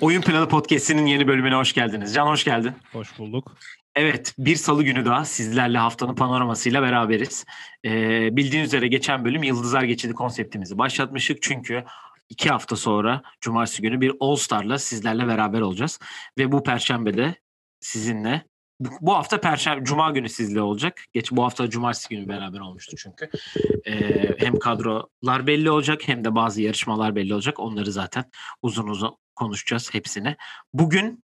Oyun Planı Podcast'inin yeni bölümüne hoş geldiniz. Can hoş geldin. Hoş bulduk. Evet, bir salı günü daha sizlerle haftanın panoramasıyla beraberiz. Ee, bildiğiniz üzere geçen bölüm Yıldızlar Geçidi konseptimizi başlatmıştık. Çünkü iki hafta sonra Cumartesi günü bir All Star'la sizlerle beraber olacağız. Ve bu Perşembe de sizinle bu, bu hafta Perşembe, Cuma günü sizle olacak. Geç bu hafta Cumartesi günü beraber olmuştu çünkü. Ee, hem kadrolar belli olacak hem de bazı yarışmalar belli olacak. Onları zaten uzun uzun konuşacağız hepsini. Bugün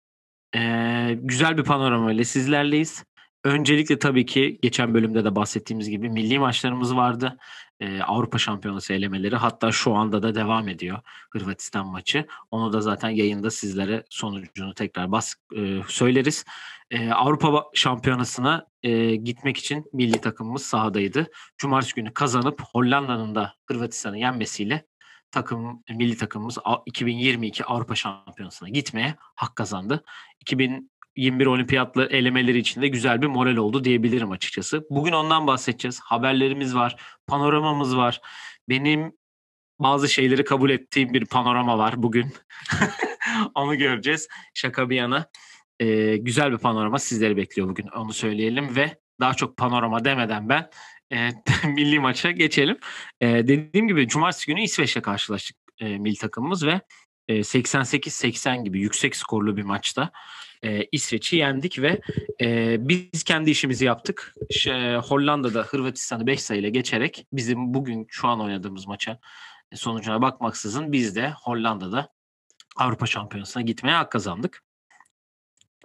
ee, güzel bir panorama ile sizlerleyiz. Öncelikle tabii ki geçen bölümde de bahsettiğimiz gibi milli maçlarımız vardı. Ee, Avrupa Şampiyonası elemeleri hatta şu anda da devam ediyor Hırvatistan maçı. Onu da zaten yayında sizlere sonucunu tekrar bas e, söyleriz. Ee, Avrupa Şampiyonası'na e, gitmek için milli takımımız sahadaydı. Cumartesi günü kazanıp Hollanda'nın da Hırvatistan'ı yenmesiyle takım milli takımımız 2022 Avrupa Şampiyonası'na gitmeye hak kazandı. 2021 olimpiyatlı elemeleri için de güzel bir moral oldu diyebilirim açıkçası. Bugün ondan bahsedeceğiz. Haberlerimiz var, panoramamız var. Benim bazı şeyleri kabul ettiğim bir panorama var bugün. Onu göreceğiz. Şaka bir yana. Ee, güzel bir panorama sizleri bekliyor bugün. Onu söyleyelim ve daha çok panorama demeden ben e, milli maça geçelim. E, dediğim gibi cumartesi günü İsveç'le karşılaştık e, milli takımımız ve e, 88-80 gibi yüksek skorlu bir maçta e, İsveç'i yendik ve e, biz kendi işimizi yaptık. Ş- Hollanda'da Hırvatistan'ı 5 sayıyla geçerek bizim bugün şu an oynadığımız maça sonucuna bakmaksızın biz de Hollanda'da Avrupa Şampiyonası'na gitmeye hak kazandık.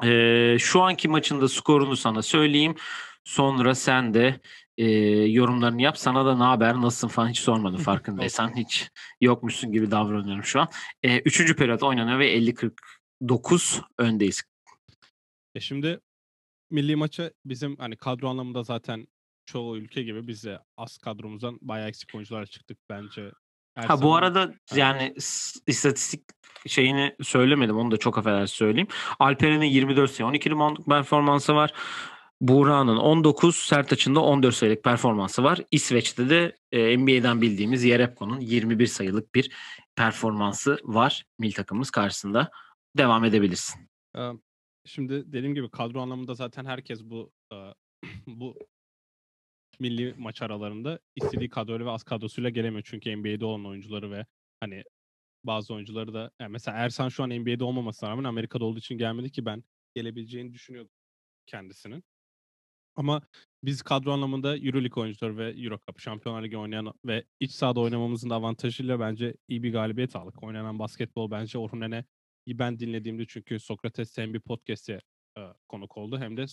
E, şu anki maçın da skorunu sana söyleyeyim. Sonra sen de e, yorumlarını yap. Sana da ne haber, nasılsın falan hiç sormadım farkındaysan. hiç yokmuşsun gibi davranıyorum şu an. E, üçüncü periyot oynanıyor ve 50-49 öndeyiz. E şimdi milli maça bizim hani kadro anlamında zaten çoğu ülke gibi biz de az kadromuzdan bayağı eksik oyuncular çıktık bence. Her Ha bu arada yani istatistik şeyini söylemedim. Onu da çok affedersin söyleyeyim. Alperen'in 24 sayı 12 reboundluk performansı var. Buğra'nın 19, Sertaç'ın da 14 sayılık performansı var. İsveç'te de e, NBA'den bildiğimiz Jerebko'nun 21 sayılık bir performansı var milli takımımız karşısında. Devam edebilirsin. Şimdi dediğim gibi kadro anlamında zaten herkes bu bu milli maç aralarında istediği kadroyla ve az kadrosuyla gelemiyor. Çünkü NBA'de olan oyuncuları ve hani bazı oyuncuları da yani mesela Ersan şu an NBA'de olmamasına rağmen Amerika'da olduğu için gelmedi ki ben gelebileceğini düşünüyordum kendisinin. Ama biz kadro anlamında Euroleague oyuncuları ve Eurocup, Şampiyonlar Ligi oynayan ve iç sahada oynamamızın da avantajıyla bence iyi bir galibiyet aldık. Oynanan basketbol bence Orhun Ene ben dinlediğimde çünkü Sokrates hem bir podcast'e e, konuk oldu hem de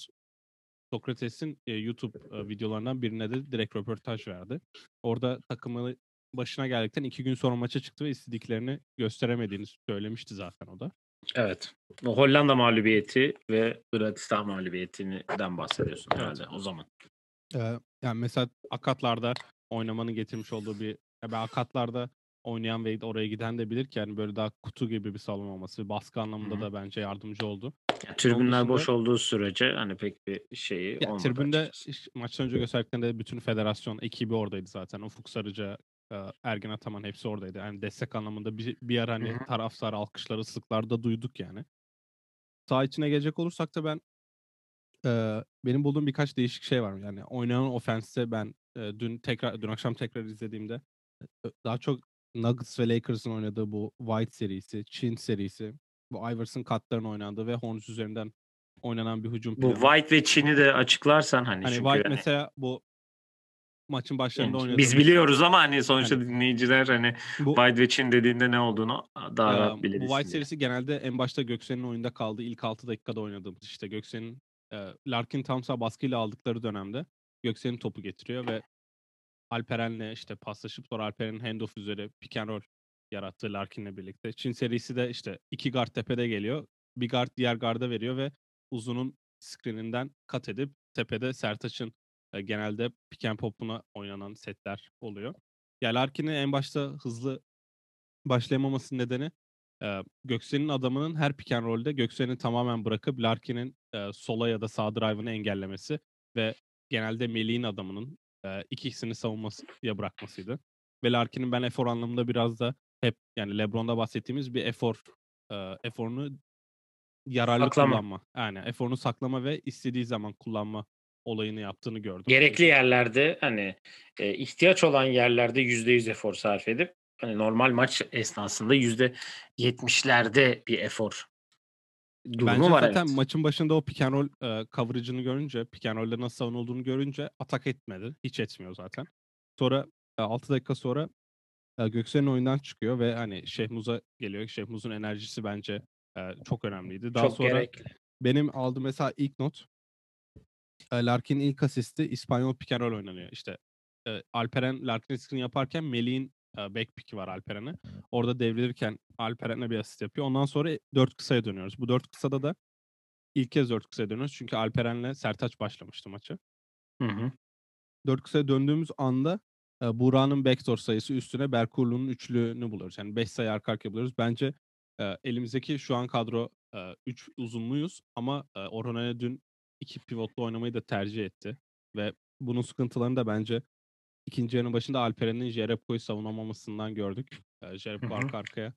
Sokrates'in e, YouTube e, videolarından birine de direkt röportaj verdi. Orada takımı başına geldikten iki gün sonra maça çıktı ve istediklerini gösteremediğini söylemişti zaten o da. Evet. Hollanda mağlubiyeti ve Hırvatistan mağlubiyetinden bahsediyorsun Evet. herhalde o zaman. Ee, yani mesela akatlarda oynamanın getirmiş olduğu bir ya ben akatlarda oynayan ve oraya giden de bilir ki yani böyle daha kutu gibi bir salon olması baskı anlamında Hı hı. da bence yardımcı oldu. Yani tribünler dışında- boş olduğu sürece hani pek bir şeyi Ya olmadı tribünde açıkçası. maçtan önce gösterdiklerinde bütün federasyon ekibi oradaydı zaten. Ufuk Sarıca, e, Ergin Ataman hepsi oradaydı. Yani destek anlamında bir, bir ara hani Hı hı. taraftar alkışları ıslıklarda duyduk yani. Sağ içine gelecek olursak da ben e, benim bulduğum birkaç değişik şey var. Yani oynanan ofenste ben e, dün tekrar dün akşam tekrar izlediğimde e, daha çok Nuggets ve Lakers'ın oynadığı bu White serisi, Chin serisi, bu Iverson katların oynandığı ve Hornets üzerinden oynanan bir hücum Bu planı. White ve Çin'i de açıklarsan hani, Hani çünkü White hani- mesela bu maçın başlarında yani oynadığı biz biliyoruz ama hani sonuçta Hani- dinleyiciler hani bu, White ve Çin dediğinde ne olduğunu daha e, rahat bu biliriz. White serisi genelde en başta Göksel'in oyunda kaldığı ilk 6 dakikada oynadığımız işte Göksel'in e, Larkin Towns'a baskıyla aldıkları dönemde Göksel'in topu getiriyor ve Alperen'le işte paslaşıp sonra Alperen'in handoff üzere pick and roll yarattığı Larkin'le birlikte. Çin serisi de işte iki guard tepede geliyor. Bir guard diğer garda veriyor ve uzunun screeninden kat edip tepede Sertaç'ın e, genelde pick and pop'una oynanan setler oluyor. Ya Larkin'in en başta hızlı başlayamamasının nedeni e, Göksel'in adamının her pick and roll'de Göksel'i tamamen bırakıp Larkin'in e, sola ya da sağ drive'ını engellemesi ve genelde Melih'in adamının e, ikisini savunmasıya bırakmasıydı. Ve Larkin'in ben efor anlamında biraz da hep yani LeBron'da bahsettiğimiz bir efor e, eforunu yararlı Saklama. kullanma. Yani eforunu saklama ve istediği zaman kullanma olayını yaptığını gördüm. Gerekli yerlerde hani e, ihtiyaç olan yerlerde %100 efor sarf edip hani normal maç esnasında %70'lerde bir efor durumu Bence var zaten evet. maçın başında o pick and roll e, coverage'ını görünce, pick and roll'de nasıl savunulduğunu görünce atak etmedi. Hiç etmiyor zaten. Sonra e, 6 dakika sonra e, Göksel'in oyundan çıkıyor ve hani Şehmuz'a geliyor. Şehmuz'un enerjisi bence e, çok önemliydi. Daha Çok sonra gerekli. benim aldığım mesela ilk not e, Larkin'in ilk asisti İspanyol pick and roll oynanıyor. İşte e, Alperen Larkin screen yaparken Melih'in back pick'i var Alperen'e. Orada devrilirken Alperen'e bir asist yapıyor. Ondan sonra 4 kısaya dönüyoruz. Bu 4 kısada da ilk kez 4 kısaya dönüyoruz. Çünkü Alperen'le Sertaç başlamıştı maçı. Hı hı. 4 kısaya döndüğümüz anda e, Buğra'nın backdoor sayısı üstüne Berkurlu'nun üçlüğünü buluyoruz. Yani 5 sayı arka arkaya buluyoruz. Bence e, elimizdeki şu an kadro 3 uzunluyuz ama e, Orhun dün iki pivotlu oynamayı da tercih etti. Ve bunun sıkıntılarını da bence ikinci yarının başında Alperen'in Jerebko'yu savunamamasından gördük. E, Hı hı. arka arkaya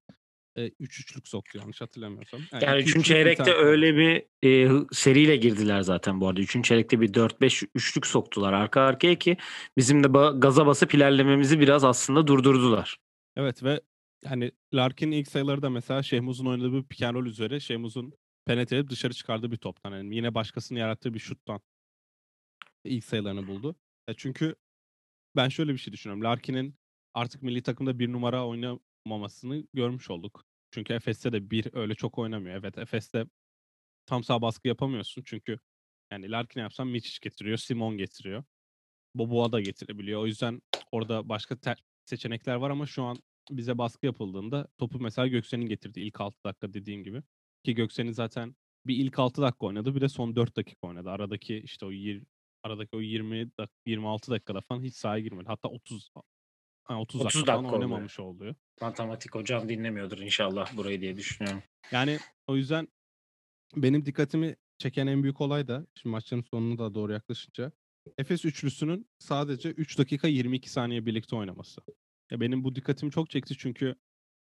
3 üçlük soktu yanlış hatırlamıyorsam. Yani Yani iki 3. üçlük, bir çeyrekte tane öyle bir e, seriyle girdiler zaten bu arada. 3. çeyrekte bir 4-5 üçlük soktular arka arkaya ki bizim de ba- gaza basıp ilerlememizi biraz aslında durdurdular. Evet ve hani Larkin'in ilk sayıları da mesela Şehmuz'un oynadığı bir pick and üzere Şehmuz'un penetre edip dışarı çıkardığı bir toptan. Yani yine başkasının yarattığı bir şuttan ilk sayılarını buldu. Ya çünkü ben şöyle bir şey düşünüyorum. Larkin'in artık milli takımda bir numara oynamamasını görmüş olduk. Çünkü Efes'te de bir öyle çok oynamıyor. Evet Efes'te tam sağ baskı yapamıyorsun. Çünkü yani Larkin yapsan Miçic getiriyor, Simon getiriyor. Boboa da getirebiliyor. O yüzden orada başka te- seçenekler var ama şu an bize baskı yapıldığında topu mesela Göksen'in getirdi ilk 6 dakika dediğim gibi. Ki Göksen'in zaten bir ilk 6 dakika oynadı bir de son 4 dakika oynadı. Aradaki işte o 20, aradaki o 20 dak 26 dakikada falan hiç sahaya girmedi. Hatta 30 ha, 30, 30 dakika dakika oluyor. oynamamış oluyor. Matematik hocam dinlemiyordur inşallah burayı diye düşünüyorum. Yani o yüzden benim dikkatimi çeken en büyük olay da şimdi maçın sonuna da doğru yaklaşınca Efes üçlüsünün sadece 3 dakika 22 saniye birlikte oynaması. Ya benim bu dikkatimi çok çekti çünkü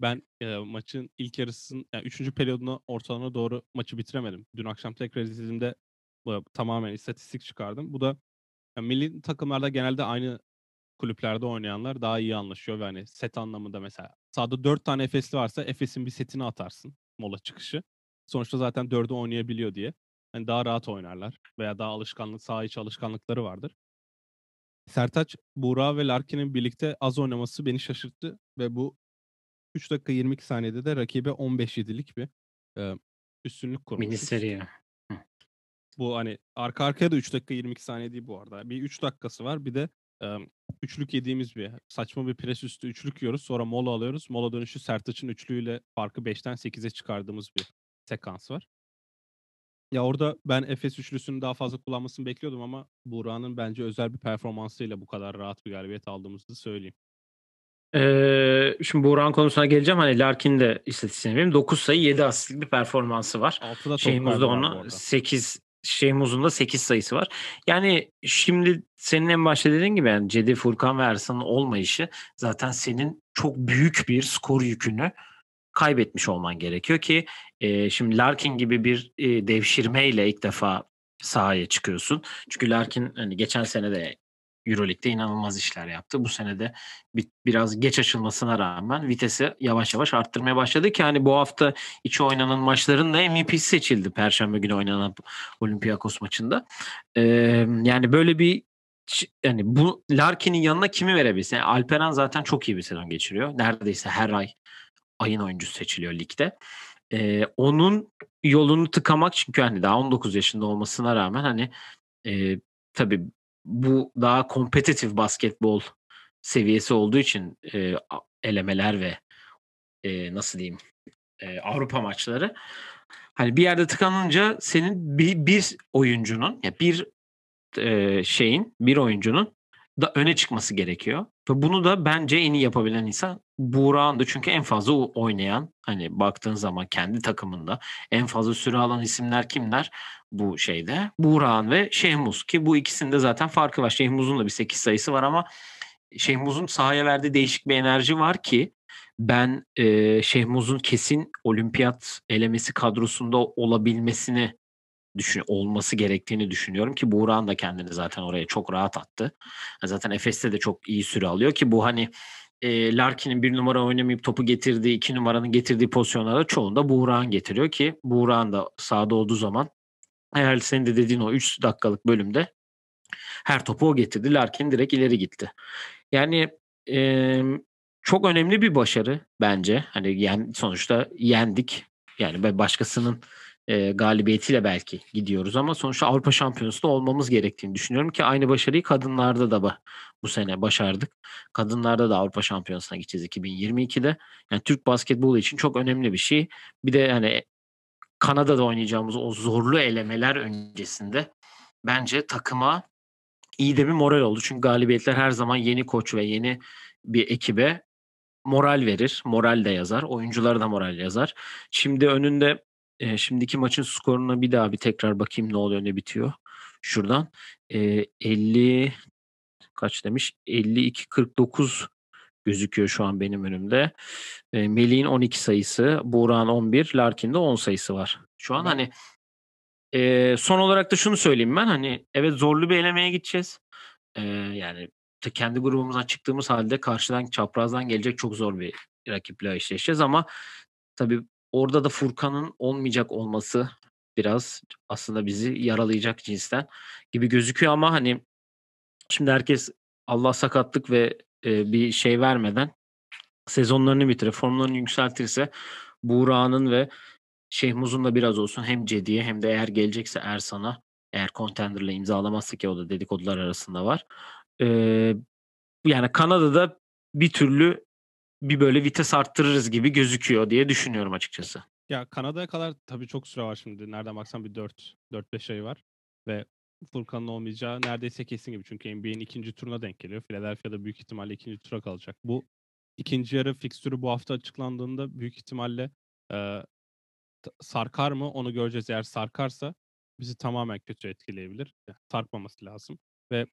ben e, maçın ilk yarısının yani 3. periyoduna ortalarına doğru maçı bitiremedim. Dün akşam tekrar izlediğimde tamamen istatistik çıkardım. Bu da ya, milli takımlarda genelde aynı kulüplerde oynayanlar daha iyi anlaşıyor ve hani set anlamında mesela sahada 4 tane Efesli varsa Efes'in bir setini atarsın mola çıkışı. Sonuçta zaten 4'ü oynayabiliyor diye. Hani daha rahat oynarlar veya daha alışkanlık, saha içi alışkanlıkları vardır. Sertaç, Buğra ve Larkin'in birlikte az oynaması beni şaşırttı ve bu 3 dakika 22 saniyede de rakibe 15-7'lik bir e, üstünlük Mini kurmuşuz. seri. Bu hani arka arkaya da 3 dakika 22 saniye değil bu arada. Bir 3 dakikası var. Bir de um, üçlük yediğimiz bir saçma bir pres üstü üçlük yiyoruz. Sonra mola alıyoruz. Mola dönüşü sert Sertaç'ın üçlüğüyle farkı 5'ten 8'e çıkardığımız bir sekans var. Ya orada ben Efes üçlüsünü daha fazla kullanmasını bekliyordum ama Buğra'nın bence özel bir performansıyla bu kadar rahat bir galibiyet aldığımızı söyleyeyim. Ee, şimdi Buğra'nın konusuna geleceğim. Hani Larkin de istatistiğini vereyim. 9 sayı 7 asistlik bir performansı var. Şeyhimuz da ona 8 Şeyh Muz'un da 8 sayısı var. Yani şimdi senin en başta dediğin gibi yani Cedi, Furkan ve Ersan'ın olmayışı zaten senin çok büyük bir skor yükünü kaybetmiş olman gerekiyor ki e, şimdi Larkin gibi bir e, devşirmeyle ilk defa sahaya çıkıyorsun. Çünkü Larkin hani geçen sene de Euroleague'de inanılmaz işler yaptı. Bu sene de bir, biraz geç açılmasına rağmen vitesi yavaş yavaş arttırmaya başladı ki hani bu hafta içi oynanan maçların da MVP seçildi Perşembe günü oynanan Olympiakos maçında. Ee, yani böyle bir yani bu Larkin'in yanına kimi verebilirsin? Yani Alperen zaten çok iyi bir sezon geçiriyor. Neredeyse her ay ayın oyuncusu seçiliyor ligde. Ee, onun yolunu tıkamak çünkü hani daha 19 yaşında olmasına rağmen hani e, tabii bu daha kompetitif basketbol seviyesi olduğu için e, elemeler ve e, nasıl diyeyim e, Avrupa maçları hani bir yerde tıkanınca senin bir, bir oyuncunun ya bir e, şeyin bir oyuncunun da öne çıkması gerekiyor. Ve bunu da bence en iyi yapabilen insan Buğra'ndı çünkü en fazla oynayan hani baktığın zaman kendi takımında en fazla süre alan isimler kimler bu şeyde? Buğra'nın ve Şehmuz ki bu ikisinde zaten farkı var. Şehmuz'un da bir 8 sayısı var ama Şehmuz'un sahaya verdiği değişik bir enerji var ki ben e, Şehmuz'un kesin olimpiyat elemesi kadrosunda olabilmesini düşün olması gerektiğini düşünüyorum ki Buğra'nın da kendini zaten oraya çok rahat attı. Zaten Efes'te de çok iyi süre alıyor ki bu hani e, Larkin'in bir numara oynamayıp topu getirdiği, iki numaranın getirdiği pozisyonlarda çoğunda Buğra'nın getiriyor ki Buğra'nın da sahada olduğu zaman eğer senin de dediğin o 3 dakikalık bölümde her topu o getirdi. Larkin direkt ileri gitti. Yani e, çok önemli bir başarı bence. Hani yen, sonuçta yendik. Yani başkasının e, galibiyetiyle belki gidiyoruz ama sonuçta Avrupa Şampiyonası olmamız gerektiğini düşünüyorum ki aynı başarıyı kadınlarda da bu sene başardık. Kadınlarda da Avrupa Şampiyonası'na gideceğiz 2022'de. Yani Türk basketbolu için çok önemli bir şey. Bir de hani Kanada'da oynayacağımız o zorlu elemeler öncesinde bence takıma iyi de bir moral oldu. Çünkü galibiyetler her zaman yeni koç ve yeni bir ekibe moral verir. Moral de yazar. Oyunculara da moral yazar. Şimdi önünde e, şimdiki maçın skoruna bir daha bir tekrar bakayım ne oluyor ne bitiyor. Şuradan e, 50 kaç demiş? 52-49 gözüküyor şu an benim önümde. E, Melih'in 12 sayısı, Buğra'nın 11, Larkin'de 10 sayısı var. Şu an hani e, son olarak da şunu söyleyeyim ben hani evet zorlu bir elemeye gideceğiz. E, yani kendi grubumuzdan çıktığımız halde karşıdan çaprazdan gelecek çok zor bir rakiple eşleşeceğiz ama tabii orada da Furkan'ın olmayacak olması biraz aslında bizi yaralayacak cinsten gibi gözüküyor ama hani şimdi herkes Allah sakatlık ve e, bir şey vermeden sezonlarını bitirir, formlarını yükseltirse Buğra'nın ve Şehmuz'un da biraz olsun hem Cedi'ye hem de eğer gelecekse Ersan'a eğer Contender'la imzalamazsa ki o da dedikodular arasında var. Ee, yani Kanada'da bir türlü bir böyle vites arttırırız gibi gözüküyor diye düşünüyorum açıkçası. Ya Kanada'ya kadar tabii çok süre var şimdi. Nereden baksan bir 4 4-5 ay var ve Furkan'ın olmayacağı neredeyse kesin gibi. Çünkü NBA'in ikinci turuna denk geliyor. Philadelphia'da büyük ihtimalle ikinci tura kalacak. Bu ikinci yarı fikstürü bu hafta açıklandığında büyük ihtimalle e, sarkar mı onu göreceğiz. Eğer sarkarsa bizi tamamen kötü etkileyebilir. Sarkmaması lazım. Ve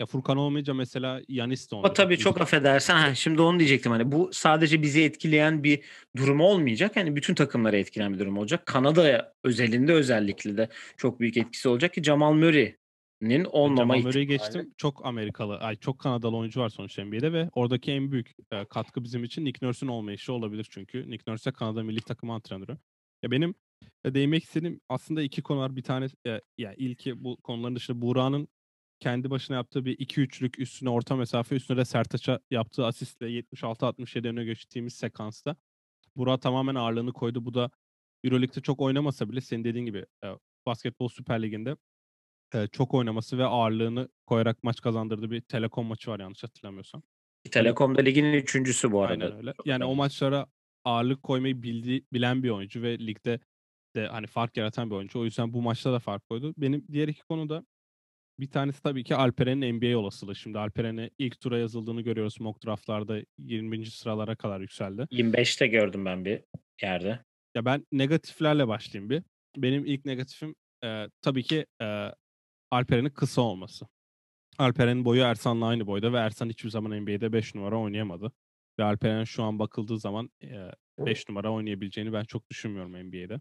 ya Furkan olmayınca mesela Yanis de O tabii çok affedersen ha, şimdi onu diyecektim hani bu sadece bizi etkileyen bir durum olmayacak. Yani bütün takımları etkileyen bir durum olacak. Kanada özelinde özellikle de çok büyük etkisi olacak ki Jamal Murray'nin olmama Jamal Murray'i geçtim. Çok Amerikalı, ay çok Kanadalı oyuncu var sonuçta NBA'de ve oradaki en büyük e, katkı bizim için Nick Nurse'un olmayışı olabilir çünkü. Nick Nurse Kanada milli takımı antrenörü. Ya benim değinmek istediğim aslında iki konu var. Bir tane e, ya ilki bu konuların dışında Buğra'nın kendi başına yaptığı bir 2-3'lük üstüne orta mesafe üstüne de Sertaç'a yaptığı asistle 76-67 öne geçtiğimiz sekansta Burak tamamen ağırlığını koydu. Bu da Euroleague'de çok oynamasa bile senin dediğin gibi e, Basketbol Süper Ligi'nde e, çok oynaması ve ağırlığını koyarak maç kazandırdığı bir Telekom maçı var yanlış hatırlamıyorsam. Telekom'da ligin üçüncüsü bu arada. Aynen öyle. Yani o maçlara ağırlık koymayı bildi, bilen bir oyuncu ve ligde de hani fark yaratan bir oyuncu. O yüzden bu maçta da fark koydu. Benim diğer iki konu da bir tanesi tabii ki Alperen'in NBA olasılığı. Şimdi Alperen'e ilk tura yazıldığını görüyoruz. Mock draftlarda 20. sıralara kadar yükseldi. 25'te gördüm ben bir yerde. Ya ben negatiflerle başlayayım bir. Benim ilk negatifim e, tabii ki e, Alperen'in kısa olması. Alperen'in boyu Ersan'la aynı boyda ve Ersan hiçbir zaman NBA'de 5 numara oynayamadı. Ve Alperen şu an bakıldığı zaman 5 numara oynayabileceğini ben çok düşünmüyorum NBA'de.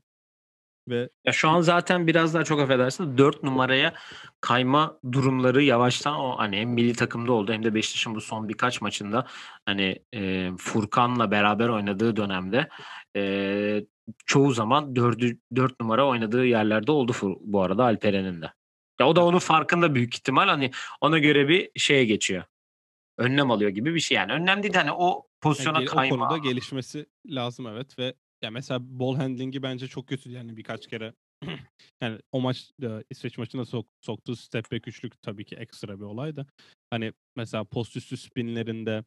Ve ya şu an zaten biraz daha çok affedersin 4 numaraya kayma durumları yavaştan o hani hem milli takımda oldu hem de Beşiktaş'ın bu son birkaç maçında hani e, Furkan'la beraber oynadığı dönemde e, çoğu zaman 4 4 numara oynadığı yerlerde oldu bu arada Alperen'in de. Ya o da onun farkında büyük ihtimal hani ona göre bir şeye geçiyor. Önlem alıyor gibi bir şey yani. Önlem değil hani o pozisyona yani, kayma. O konuda gelişmesi lazım evet ve ya mesela ball handling'i bence çok kötü yani birkaç kere yani o maç e, İsveç maçında sok, soktuğu step back üçlük tabii ki ekstra bir olay da hani mesela post üstü spinlerinde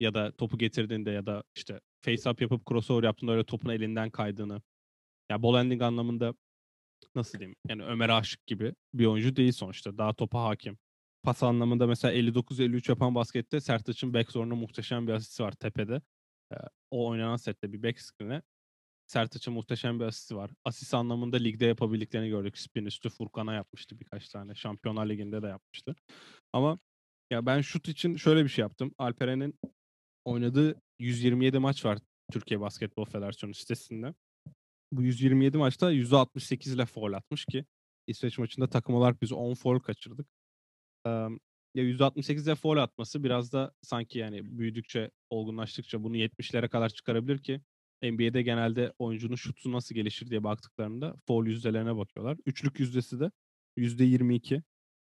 ya da topu getirdiğinde ya da işte face up yapıp crossover yaptığında öyle topun elinden kaydığını ya ball handling anlamında nasıl diyeyim yani Ömer Aşık gibi bir oyuncu değil sonuçta daha topa hakim. Pas anlamında mesela 59-53 yapan baskette Sertaç'ın backzone'una muhteşem bir asisti var tepede. o oynanan sette bir back screen'e Sertaç'a muhteşem bir asisti var. Asist anlamında ligde yapabildiklerini gördük. Spin üstü Furkan'a yapmıştı birkaç tane. Şampiyonlar Ligi'nde de yapmıştı. Ama ya ben şut için şöyle bir şey yaptım. Alperen'in oynadığı 127 maç var Türkiye Basketbol Federasyonu sitesinde. Bu 127 maçta %68 ile foul atmış ki İsveç maçında takım olarak biz 10 foul kaçırdık. Ee, ya %68 ile foul atması biraz da sanki yani büyüdükçe, olgunlaştıkça bunu 70'lere kadar çıkarabilir ki NBA'de genelde oyuncunun şutu nasıl gelişir diye baktıklarında foul yüzdelerine bakıyorlar. Üçlük yüzdesi de %22.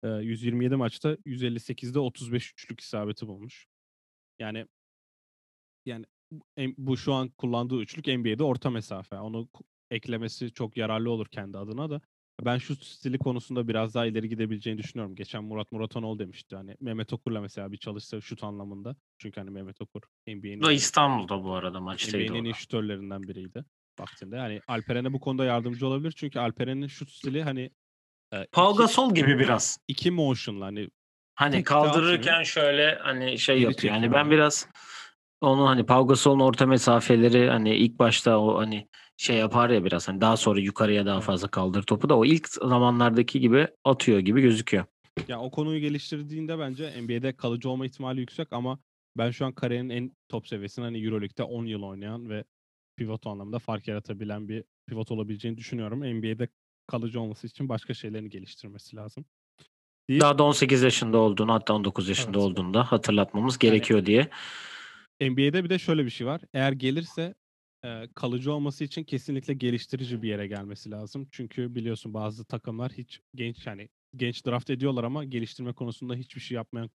Ee, 127 maçta 158'de 35 üçlük isabeti bulmuş. Yani yani bu şu an kullandığı üçlük NBA'de orta mesafe. Onu eklemesi çok yararlı olur kendi adına da. Ben şu stili konusunda biraz daha ileri gidebileceğini düşünüyorum. Geçen Murat Muratanoğlu demişti. Hani Mehmet Okur'la mesela bir çalışsa şut anlamında. Çünkü hani Mehmet Okur NBA'nin... Da İstanbul'da bu arada maçtaydı NBA'nin en şutörlerinden biriydi. Baktığında yani Alperen'e bu konuda yardımcı olabilir. Çünkü Alperen'in şut stili hani... E, Pau Gasol gibi biraz. İki motion'la hani... Hani kaldırırken şöyle hani şey yapıyor. Yani ben biraz onun hani Pau Gasol'un orta mesafeleri hani ilk başta o hani şey yapar ya biraz hani daha sonra yukarıya daha fazla kaldır topu da o ilk zamanlardaki gibi atıyor gibi gözüküyor. Ya o konuyu geliştirdiğinde bence NBA'de kalıcı olma ihtimali yüksek ama ben şu an kariyerinin en top seviyesinde hani EuroLeague'de 10 yıl oynayan ve pivot anlamda fark yaratabilen bir pivot olabileceğini düşünüyorum. NBA'de kalıcı olması için başka şeylerini geliştirmesi lazım. Deyip, Daha da 18 yaşında olduğunu hatta 19 yaşında evet. olduğunda hatırlatmamız gerekiyor yani, diye. NBA'de bir de şöyle bir şey var. Eğer gelirse e, kalıcı olması için kesinlikle geliştirici bir yere gelmesi lazım. Çünkü biliyorsun bazı takımlar hiç genç yani genç draft ediyorlar ama geliştirme konusunda hiçbir şey yapmayan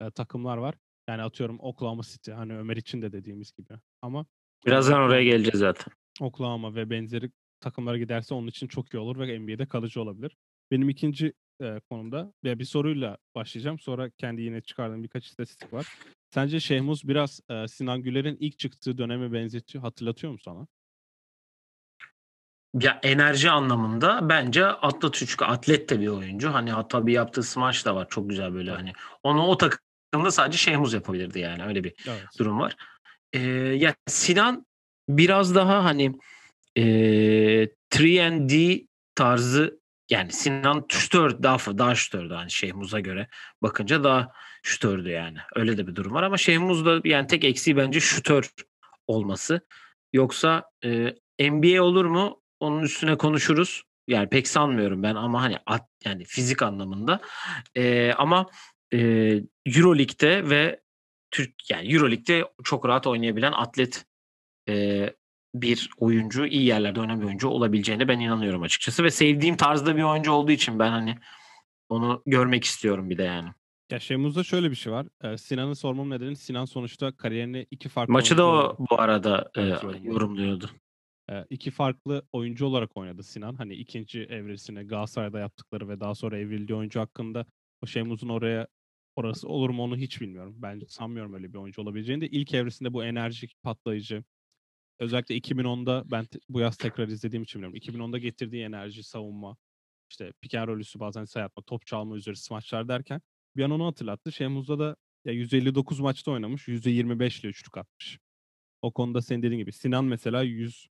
e, takımlar var. Yani atıyorum Oklahoma City hani Ömer için de dediğimiz gibi. Ama birazdan oraya geleceğiz zaten. Oklahoma ve benzeri takımlara giderse onun için çok iyi olur ve NBA'de kalıcı olabilir. Benim ikinci e, konumda ve bir soruyla başlayacağım. Sonra kendi yine çıkardığım birkaç istatistik var. Sence Şehmuz biraz e, Sinan Güler'in ilk çıktığı döneme benzetiyor, hatırlatıyor mu sana? Ya enerji anlamında bence atlet çünkü atlet de bir oyuncu. Hani hatta bir yaptığı smash da var çok güzel böyle hani. Onu o takımda sadece Şehmuz yapabilirdi yani öyle bir evet. durum var. Ee, ya Sinan biraz daha hani e, 3D tarzı yani Sinan şütör daha daha şütördü hani Şehmuz'a göre bakınca daha şütördü yani. Öyle de bir durum var ama Şehmuz'da yani tek eksiği bence şütör olması. Yoksa e, NBA olur mu? Onun üstüne konuşuruz. Yani pek sanmıyorum ben ama hani at, yani fizik anlamında. E, ama e, EuroLeague'de ve Türk yani EuroLeague'de çok rahat oynayabilen atlet e, bir oyuncu, iyi yerlerde oynayan bir oyuncu olabileceğine ben inanıyorum açıkçası ve sevdiğim tarzda bir oyuncu olduğu için ben hani onu görmek istiyorum bir de yani. Ya Şemuz'da şöyle bir şey var. Ee, Sinan'ı sormam nedeni Sinan sonuçta kariyerini iki farklı Maçı da o bu arada e, yorumluyordu. E, iki farklı oyuncu olarak oynadı Sinan. Hani ikinci evresine Galatasaray'da yaptıkları ve daha sonra evrildiği oyuncu hakkında o Şemuz'un oraya orası olur mu onu hiç bilmiyorum. Ben sanmıyorum öyle bir oyuncu olabileceğini de. ilk evresinde bu enerjik, patlayıcı, özellikle 2010'da ben bu yaz tekrar izlediğim için biliyorum. 2010'da getirdiği enerji, savunma, işte pick and bazen sayı atma, top çalma üzeri smaçlar derken bir an onu hatırlattı. Şehmuz'da da ya 159 maçta oynamış. %25 ile üçlük atmış. O konuda senin dediğin gibi. Sinan mesela 100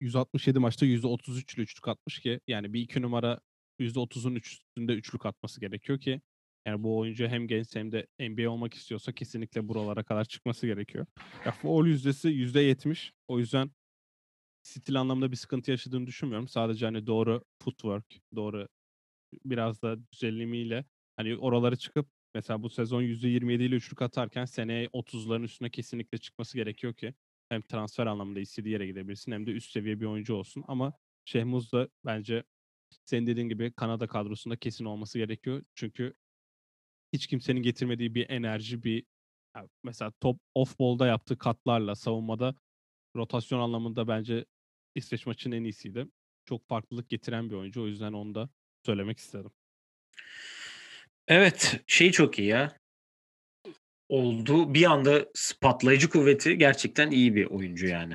167 maçta %33 ile üçlük atmış ki yani bir iki numara %30'un üstünde üçlük atması gerekiyor ki yani bu oyuncu hem genç hem de NBA olmak istiyorsa kesinlikle buralara kadar çıkması gerekiyor. Ya foul yüzdesi %70. O yüzden stil anlamında bir sıkıntı yaşadığını düşünmüyorum. Sadece hani doğru footwork, doğru biraz da düzenlemiyle hani oralara çıkıp mesela bu sezon %27 ile üçlük atarken seneye 30'ların üstüne kesinlikle çıkması gerekiyor ki hem transfer anlamında istediği yere gidebilsin hem de üst seviye bir oyuncu olsun. Ama Şehmuz da bence senin dediğin gibi Kanada kadrosunda kesin olması gerekiyor. Çünkü hiç kimsenin getirmediği bir enerji, bir mesela top off ball'da yaptığı katlarla savunmada rotasyon anlamında bence İsveç maçının en iyisiydi. Çok farklılık getiren bir oyuncu. O yüzden onu da söylemek istedim. Evet, şey çok iyi ya. Oldu. Bir anda patlayıcı kuvveti gerçekten iyi bir oyuncu yani.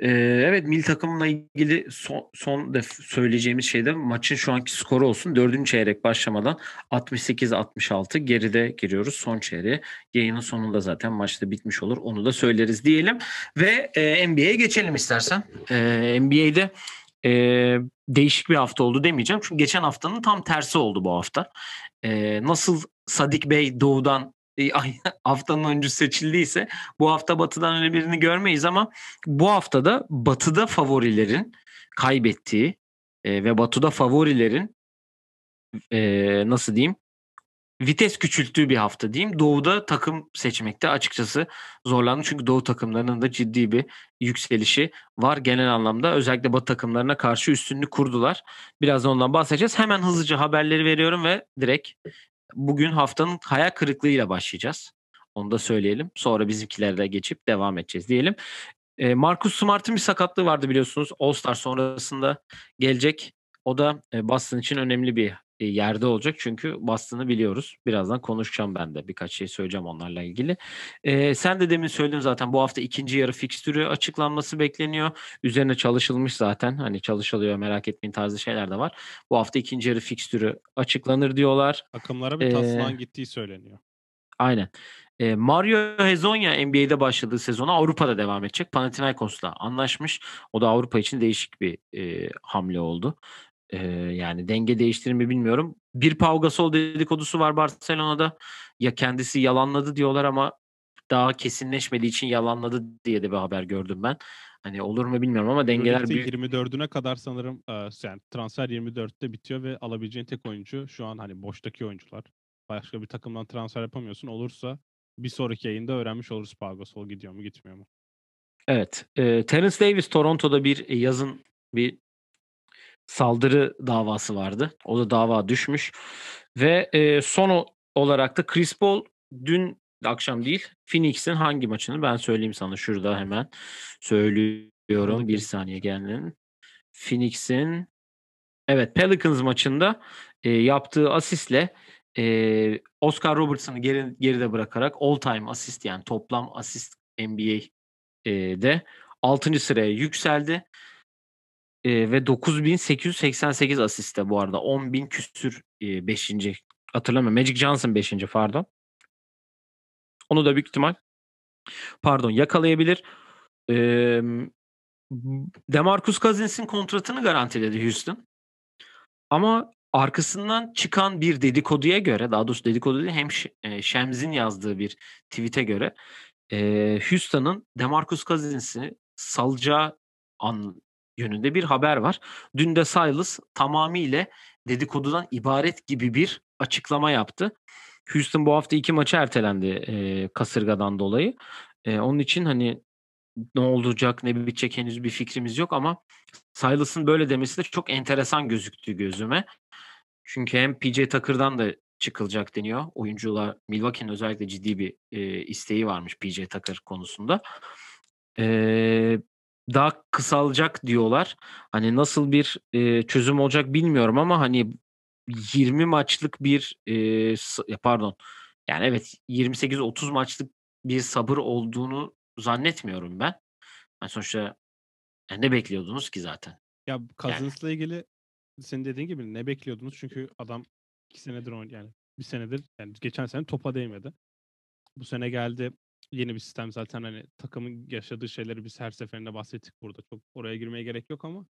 Evet milli takımla ilgili son, son def söyleyeceğimiz şey de maçın şu anki skoru olsun. Dördüncü çeyrek başlamadan 68-66 geride giriyoruz son çeyreğe. Yayının sonunda zaten maçta bitmiş olur. Onu da söyleriz diyelim. Ve e, NBA'ye geçelim istersen. E, NBA'de e, değişik bir hafta oldu demeyeceğim. Çünkü geçen haftanın tam tersi oldu bu hafta. E, nasıl Sadik Bey doğudan haftanın oyuncusu seçildiyse bu hafta Batı'dan öyle birini görmeyiz ama bu haftada Batı'da favorilerin kaybettiği e, ve Batı'da favorilerin e, nasıl diyeyim vites küçülttüğü bir hafta diyeyim. Doğu'da takım seçmekte açıkçası zorlandı. Çünkü Doğu takımlarının da ciddi bir yükselişi var genel anlamda. Özellikle Batı takımlarına karşı üstünlük kurdular. Biraz ondan bahsedeceğiz. Hemen hızlıca haberleri veriyorum ve direkt bugün haftanın hayal kırıklığıyla başlayacağız. Onu da söyleyelim. Sonra bizimkilere geçip devam edeceğiz diyelim. E, Marcus Smart'ın bir sakatlığı vardı biliyorsunuz. All-Star sonrasında gelecek. O da Boston için önemli bir yerde olacak. Çünkü Boston'ı biliyoruz. Birazdan konuşacağım ben de. Birkaç şey söyleyeceğim onlarla ilgili. E, sen de demin söyledin zaten bu hafta ikinci yarı fikstürü açıklanması bekleniyor. Üzerine çalışılmış zaten. Hani çalışılıyor merak etmeyin tarzı şeyler de var. Bu hafta ikinci yarı fikstürü açıklanır diyorlar. Takımlara bir taslağın ee, gittiği söyleniyor. Aynen. E, Mario Hezonya NBA'de başladığı sezona Avrupa'da devam edecek. Panathinaikos'la anlaşmış. O da Avrupa için değişik bir e, hamle oldu. E, yani denge değiştirir mi bilmiyorum. Bir Pau Gasol dedikodusu var Barcelona'da. Ya kendisi yalanladı diyorlar ama daha kesinleşmediği için yalanladı diye de bir haber gördüm ben. Hani olur mu bilmiyorum ama dengeler büyük. 24'üne kadar sanırım yani transfer 24'te bitiyor ve alabileceğin tek oyuncu şu an hani boştaki oyuncular. Başka bir takımdan transfer yapamıyorsun. Olursa bir sonraki yayında öğrenmiş oluruz Pau Gasol gidiyor mu gitmiyor mu? Evet. E, Terence Davis Toronto'da bir yazın bir saldırı davası vardı. O da dava düşmüş. Ve e, son olarak da Chris Paul dün akşam değil Phoenix'in hangi maçını ben söyleyeyim sana şurada hemen söylüyorum. Bir saniye gelin. Phoenix'in evet Pelicans maçında e, yaptığı asistle e, Oscar Robertson'ı geri, geride bırakarak all time asist yani toplam asist NBA'de 6. sıraya yükseldi. E, ve 9888 asiste bu arada. 10.000 küsür 5. E, hatırlamıyorum. Magic Johnson 5. pardon. Onu da büyük ihtimal pardon yakalayabilir. E, Demarcus Cousins'in kontratını garantiledi Houston. Ama arkasından çıkan bir dedikoduya göre daha doğrusu dedikodu değil hem Shems'in yazdığı bir tweet'e göre e, Houston'ın Demarcus Cousins'i salacağı an yönünde bir haber var. Dün de Silas tamamıyla dedikodudan ibaret gibi bir açıklama yaptı. Houston bu hafta iki maçı ertelendi e, kasırgadan dolayı. E, onun için hani ne olacak ne bitecek henüz bir fikrimiz yok ama Silas'ın böyle demesi de çok enteresan gözüktü gözüme. Çünkü hem PJ Tucker'dan da çıkılacak deniyor. Oyuncular Milwaukee'nin özellikle ciddi bir e, isteği varmış PJ Tucker konusunda. E, daha kısalacak diyorlar. Hani nasıl bir e, çözüm olacak bilmiyorum ama hani 20 maçlık bir e, pardon yani evet 28-30 maçlık bir sabır olduğunu zannetmiyorum ben. Yani sonuçta yani ne bekliyordunuz ki zaten? Ya Cousins'la yani. ilgili senin dediğin gibi ne bekliyordunuz? Çünkü adam iki senedir oynuyor yani bir senedir yani geçen sene topa değmedi. Bu sene geldi yeni bir sistem zaten hani takımın yaşadığı şeyleri biz her seferinde bahsettik burada. Çok oraya girmeye gerek yok ama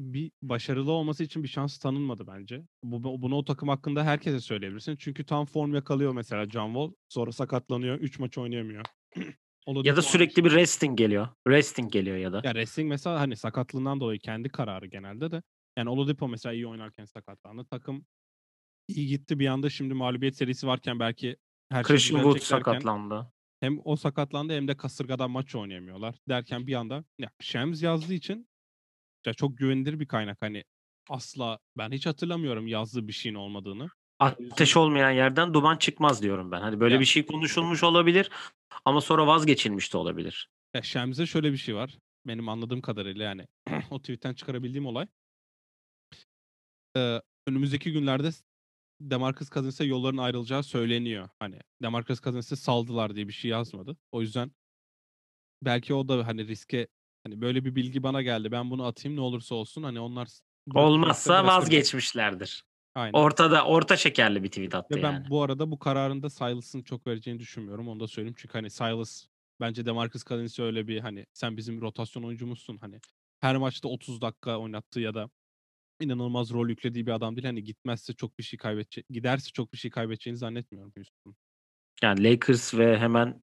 bir başarılı olması için bir şans tanınmadı bence. Bu, bunu o takım hakkında herkese söyleyebilirsin. Çünkü tam form yakalıyor mesela John Wall. Sonra sakatlanıyor. 3 maç oynayamıyor. ya da sürekli bir resting geliyor. Resting geliyor ya da. Ya resting mesela hani sakatlığından dolayı kendi kararı genelde de. Yani Oladipo mesela iyi oynarken sakatlandı. Takım iyi gitti bir anda şimdi mağlubiyet serisi varken belki her şey Christian Wood sakatlandı. Hem o sakatlandı hem de kasırgadan maç oynayamıyorlar. Derken bir anda ya Shams yazdığı için ya çok güvenilir bir kaynak. Hani asla ben hiç hatırlamıyorum yazdığı bir şeyin olmadığını. Ateş olmayan yerden duman çıkmaz diyorum ben. Hani böyle ya. bir şey konuşulmuş olabilir ama sonra vazgeçilmiş de olabilir. Ya Şems'e şöyle bir şey var. Benim anladığım kadarıyla yani o tweetten çıkarabildiğim olay. Ee, önümüzdeki günlerde Demarcus Cousins'e yolların ayrılacağı söyleniyor. Hani Demarcus Cousins'e saldılar diye bir şey yazmadı. O yüzden belki o da hani riske hani böyle bir bilgi bana geldi. Ben bunu atayım ne olursa olsun hani onlar Olmazsa vazgeçmişlerdir. Aynen. Ortada orta şekerli bir tweet attı Ve ben yani. bu arada bu kararında Silas'ın çok vereceğini düşünmüyorum. Onu da söyleyeyim. Çünkü hani Silas bence DeMarcus Cousins'e öyle bir hani sen bizim rotasyon oyuncumuzsun. Hani her maçta 30 dakika oynattığı ya da inanılmaz rol yüklediği bir adam değil. Hani gitmezse çok bir şey kaybedecek, giderse çok bir şey kaybedeceğini zannetmiyorum Houston'un. Yani Lakers ve hemen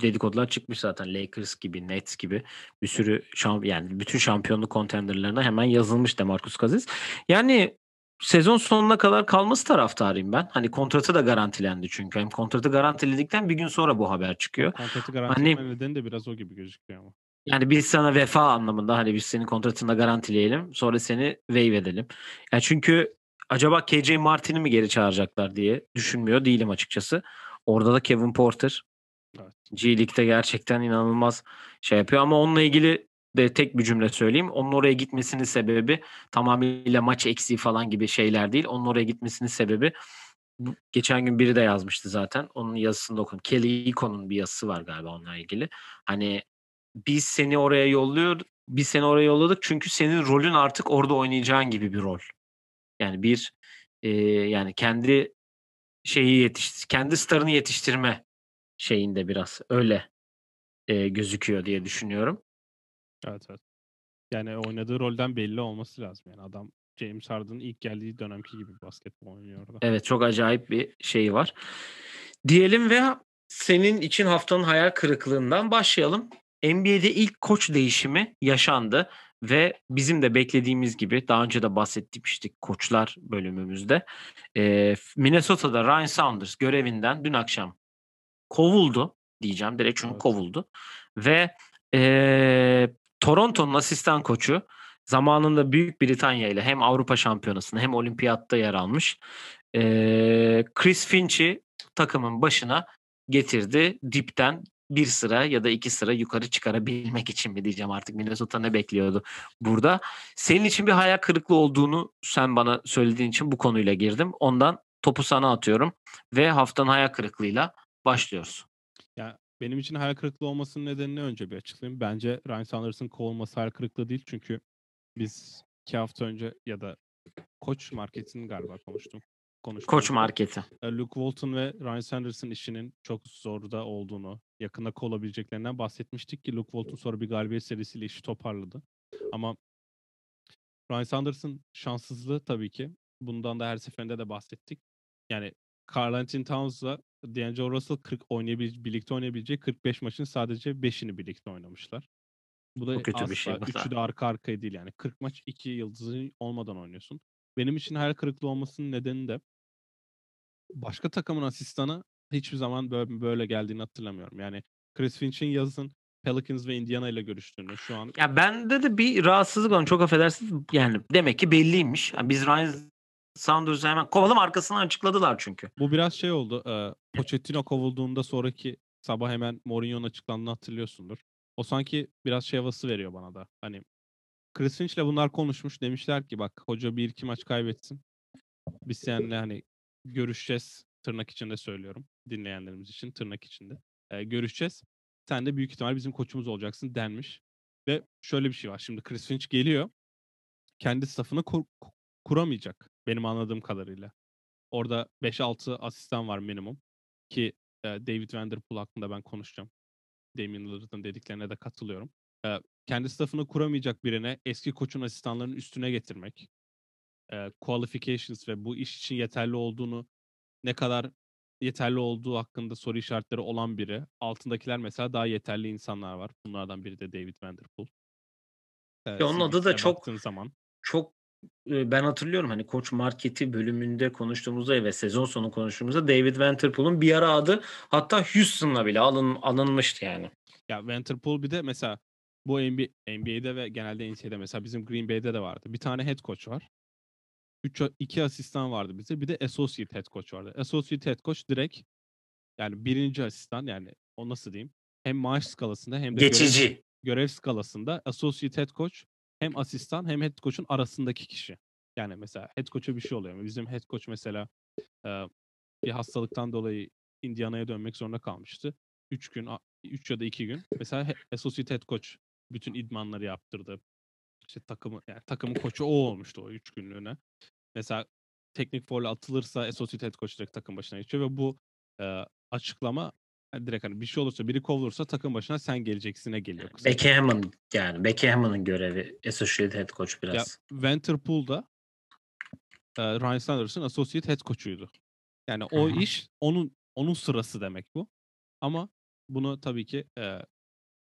dedikodular çıkmış zaten. Lakers gibi, Nets gibi bir sürü şamp yani bütün şampiyonluk kontenderlarına hemen yazılmış DeMarcus Cousins. Yani sezon sonuna kadar kalması taraftarıyım ben. Hani kontratı da garantilendi çünkü. Hem kontratı garantiledikten bir gün sonra bu haber çıkıyor. Kontratı Hani garantileme nedeni de biraz o gibi gözüküyor ama. Yani biz sana vefa anlamında hani biz senin kontratını da garantileyelim. Sonra seni waive edelim. Yani çünkü acaba KJ Martin'i mi geri çağıracaklar diye düşünmüyor değilim açıkçası. Orada da Kevin Porter Evet. G League'de gerçekten inanılmaz şey yapıyor ama onunla ilgili de tek bir cümle söyleyeyim. Onun oraya gitmesinin sebebi tamamıyla maç eksiği falan gibi şeyler değil. Onun oraya gitmesinin sebebi geçen gün biri de yazmıştı zaten. Onun yazısını da okudum. Kelly Ikon'un bir yazısı var galiba onunla ilgili. Hani biz seni oraya yolluyor, biz seni oraya yolladık çünkü senin rolün artık orada oynayacağın gibi bir rol. Yani bir e, yani kendi şeyi yetiş kendi starını yetiştirme şeyinde biraz öyle e, gözüküyor diye düşünüyorum. Evet evet. Yani oynadığı rolden belli olması lazım. Yani adam James Harden'ın ilk geldiği dönemki gibi basketbol oynuyor orada. Evet çok acayip bir şey var. Diyelim ve senin için haftanın hayal kırıklığından başlayalım. NBA'de ilk koç değişimi yaşandı ve bizim de beklediğimiz gibi daha önce de bahsetmiştik koçlar bölümümüzde. Minnesota'da Ryan Saunders görevinden dün akşam kovuldu diyeceğim direkt çünkü Evet. kovuldu ve ee, Toronto'nun asistan koçu zamanında Büyük Britanya ile hem Avrupa Şampiyonası'nda hem Olimpiyatta yer almış ee, Chris Finch'i takımın başına getirdi. Dipten bir sıra ya da iki sıra yukarı çıkarabilmek için mi diyeceğim artık Minnesota ne bekliyordu burada. Senin için bir hayal kırıklığı olduğunu sen bana söylediğin için bu konuyla girdim. Ondan topu sana atıyorum ve haftanın hayal kırıklığıyla başlıyoruz. Ya benim için hayal kırıklığı olmasının nedenini önce bir açıklayayım. Bence Ryan Saunders'ın kovulması hayal kırıklığı değil. Çünkü biz iki hafta önce ya da Koç marketini galiba konuştum. Koç konuştuğumuzda, marketi. e, Luke Walton ve Ryan Sanders'ın işinin çok zorda olduğunu, yakında kolabileceklerinden bahsetmiştik ki Luke Walton sonra bir galibiyet serisiyle işi toparladı. Ama Ryan Sanders'ın şanssızlığı tabii ki. Bundan da her seferinde de bahsettik. Yani Karl Anthony Towns'la D'Angelo Russell 40 oynayabil birlikte oynayabileceği 45 maçın sadece 5'ini birlikte oynamışlar. Bu da Bu kötü bir şey üçü de arka arkaya değil yani. 40 maç 2 yıldızı olmadan oynuyorsun. Benim için hayal kırıklığı olmasının nedeni de başka takımın asistanı hiçbir zaman böyle, böyle geldiğini hatırlamıyorum. Yani Chris Finch'in yazın Pelicans ve Indiana ile görüştüğünü şu an Ya bende de bir rahatsızlık var. Çok affedersiniz. Yani demek ki belliymiş. Yani biz Ryan Saunders'ı hemen kovalım arkasından açıkladılar çünkü. Bu biraz şey oldu. E, Pochettino kovulduğunda sonraki sabah hemen Mourinho'nun açıklandığını hatırlıyorsundur. O sanki biraz şey havası veriyor bana da. Hani Chris Finch'le bunlar konuşmuş. Demişler ki bak hoca bir iki maç kaybetsin. Biz seninle hani görüşeceğiz. Tırnak içinde söylüyorum. Dinleyenlerimiz için tırnak içinde. E, görüşeceğiz. Sen de büyük ihtimal bizim koçumuz olacaksın denmiş. Ve şöyle bir şey var. Şimdi Chris Finch geliyor. Kendi staffını kur- kuramayacak. Benim anladığım kadarıyla. Orada 5-6 asistan var minimum. Ki e, David Vanderpool hakkında ben konuşacağım. Damian Lillard'ın dediklerine de katılıyorum. E, kendi staffını kuramayacak birine eski koçun asistanlarının üstüne getirmek. E, qualifications ve bu iş için yeterli olduğunu ne kadar yeterli olduğu hakkında soru işaretleri olan biri. Altındakiler mesela daha yeterli insanlar var. Bunlardan biri de David Vanderpool. E, Ya onun adı da çok- zaman. Çok ben hatırlıyorum hani koç marketi bölümünde konuştuğumuzda ve sezon sonu konuştuğumuzda David Vanderpool'un bir ara adı hatta Houston'la bile alın, alınmıştı yani. Ya Vanderpool bir de mesela bu NBA, NBA'de ve genelde NCAA'de mesela bizim Green Bay'de de vardı. Bir tane head coach var. Üç, iki asistan vardı bize. Bir de associate head coach vardı. Associate head coach direkt yani birinci asistan yani o nasıl diyeyim? Hem maaş skalasında hem de görev, Geçici. görev skalasında associate head coach hem asistan hem head coach'un arasındaki kişi. Yani mesela head coach'a bir şey oluyor. Bizim head coach mesela bir hastalıktan dolayı Indiana'ya dönmek zorunda kalmıştı. 3 gün 3 ya da 2 gün mesela associate head coach bütün idmanları yaptırdı. İşte takımı yani takımın koçu o olmuştu o 3 günlüğüne. Mesela teknik foul atılırsa associate head coach direkt takım başına geçiyor ve bu e, açıklama yani direkt hani bir şey olursa biri kovulursa takım başına sen geleceksine geliyor. kısaca. Becky Hammond yani Becky Hammond'ın görevi Associate Head Coach Ya biraz. Vanderpool'da e, Ryan Sanders'ın associate head coach'uydu. Yani o iş onun onun sırası demek bu. Ama bunu tabii ki e,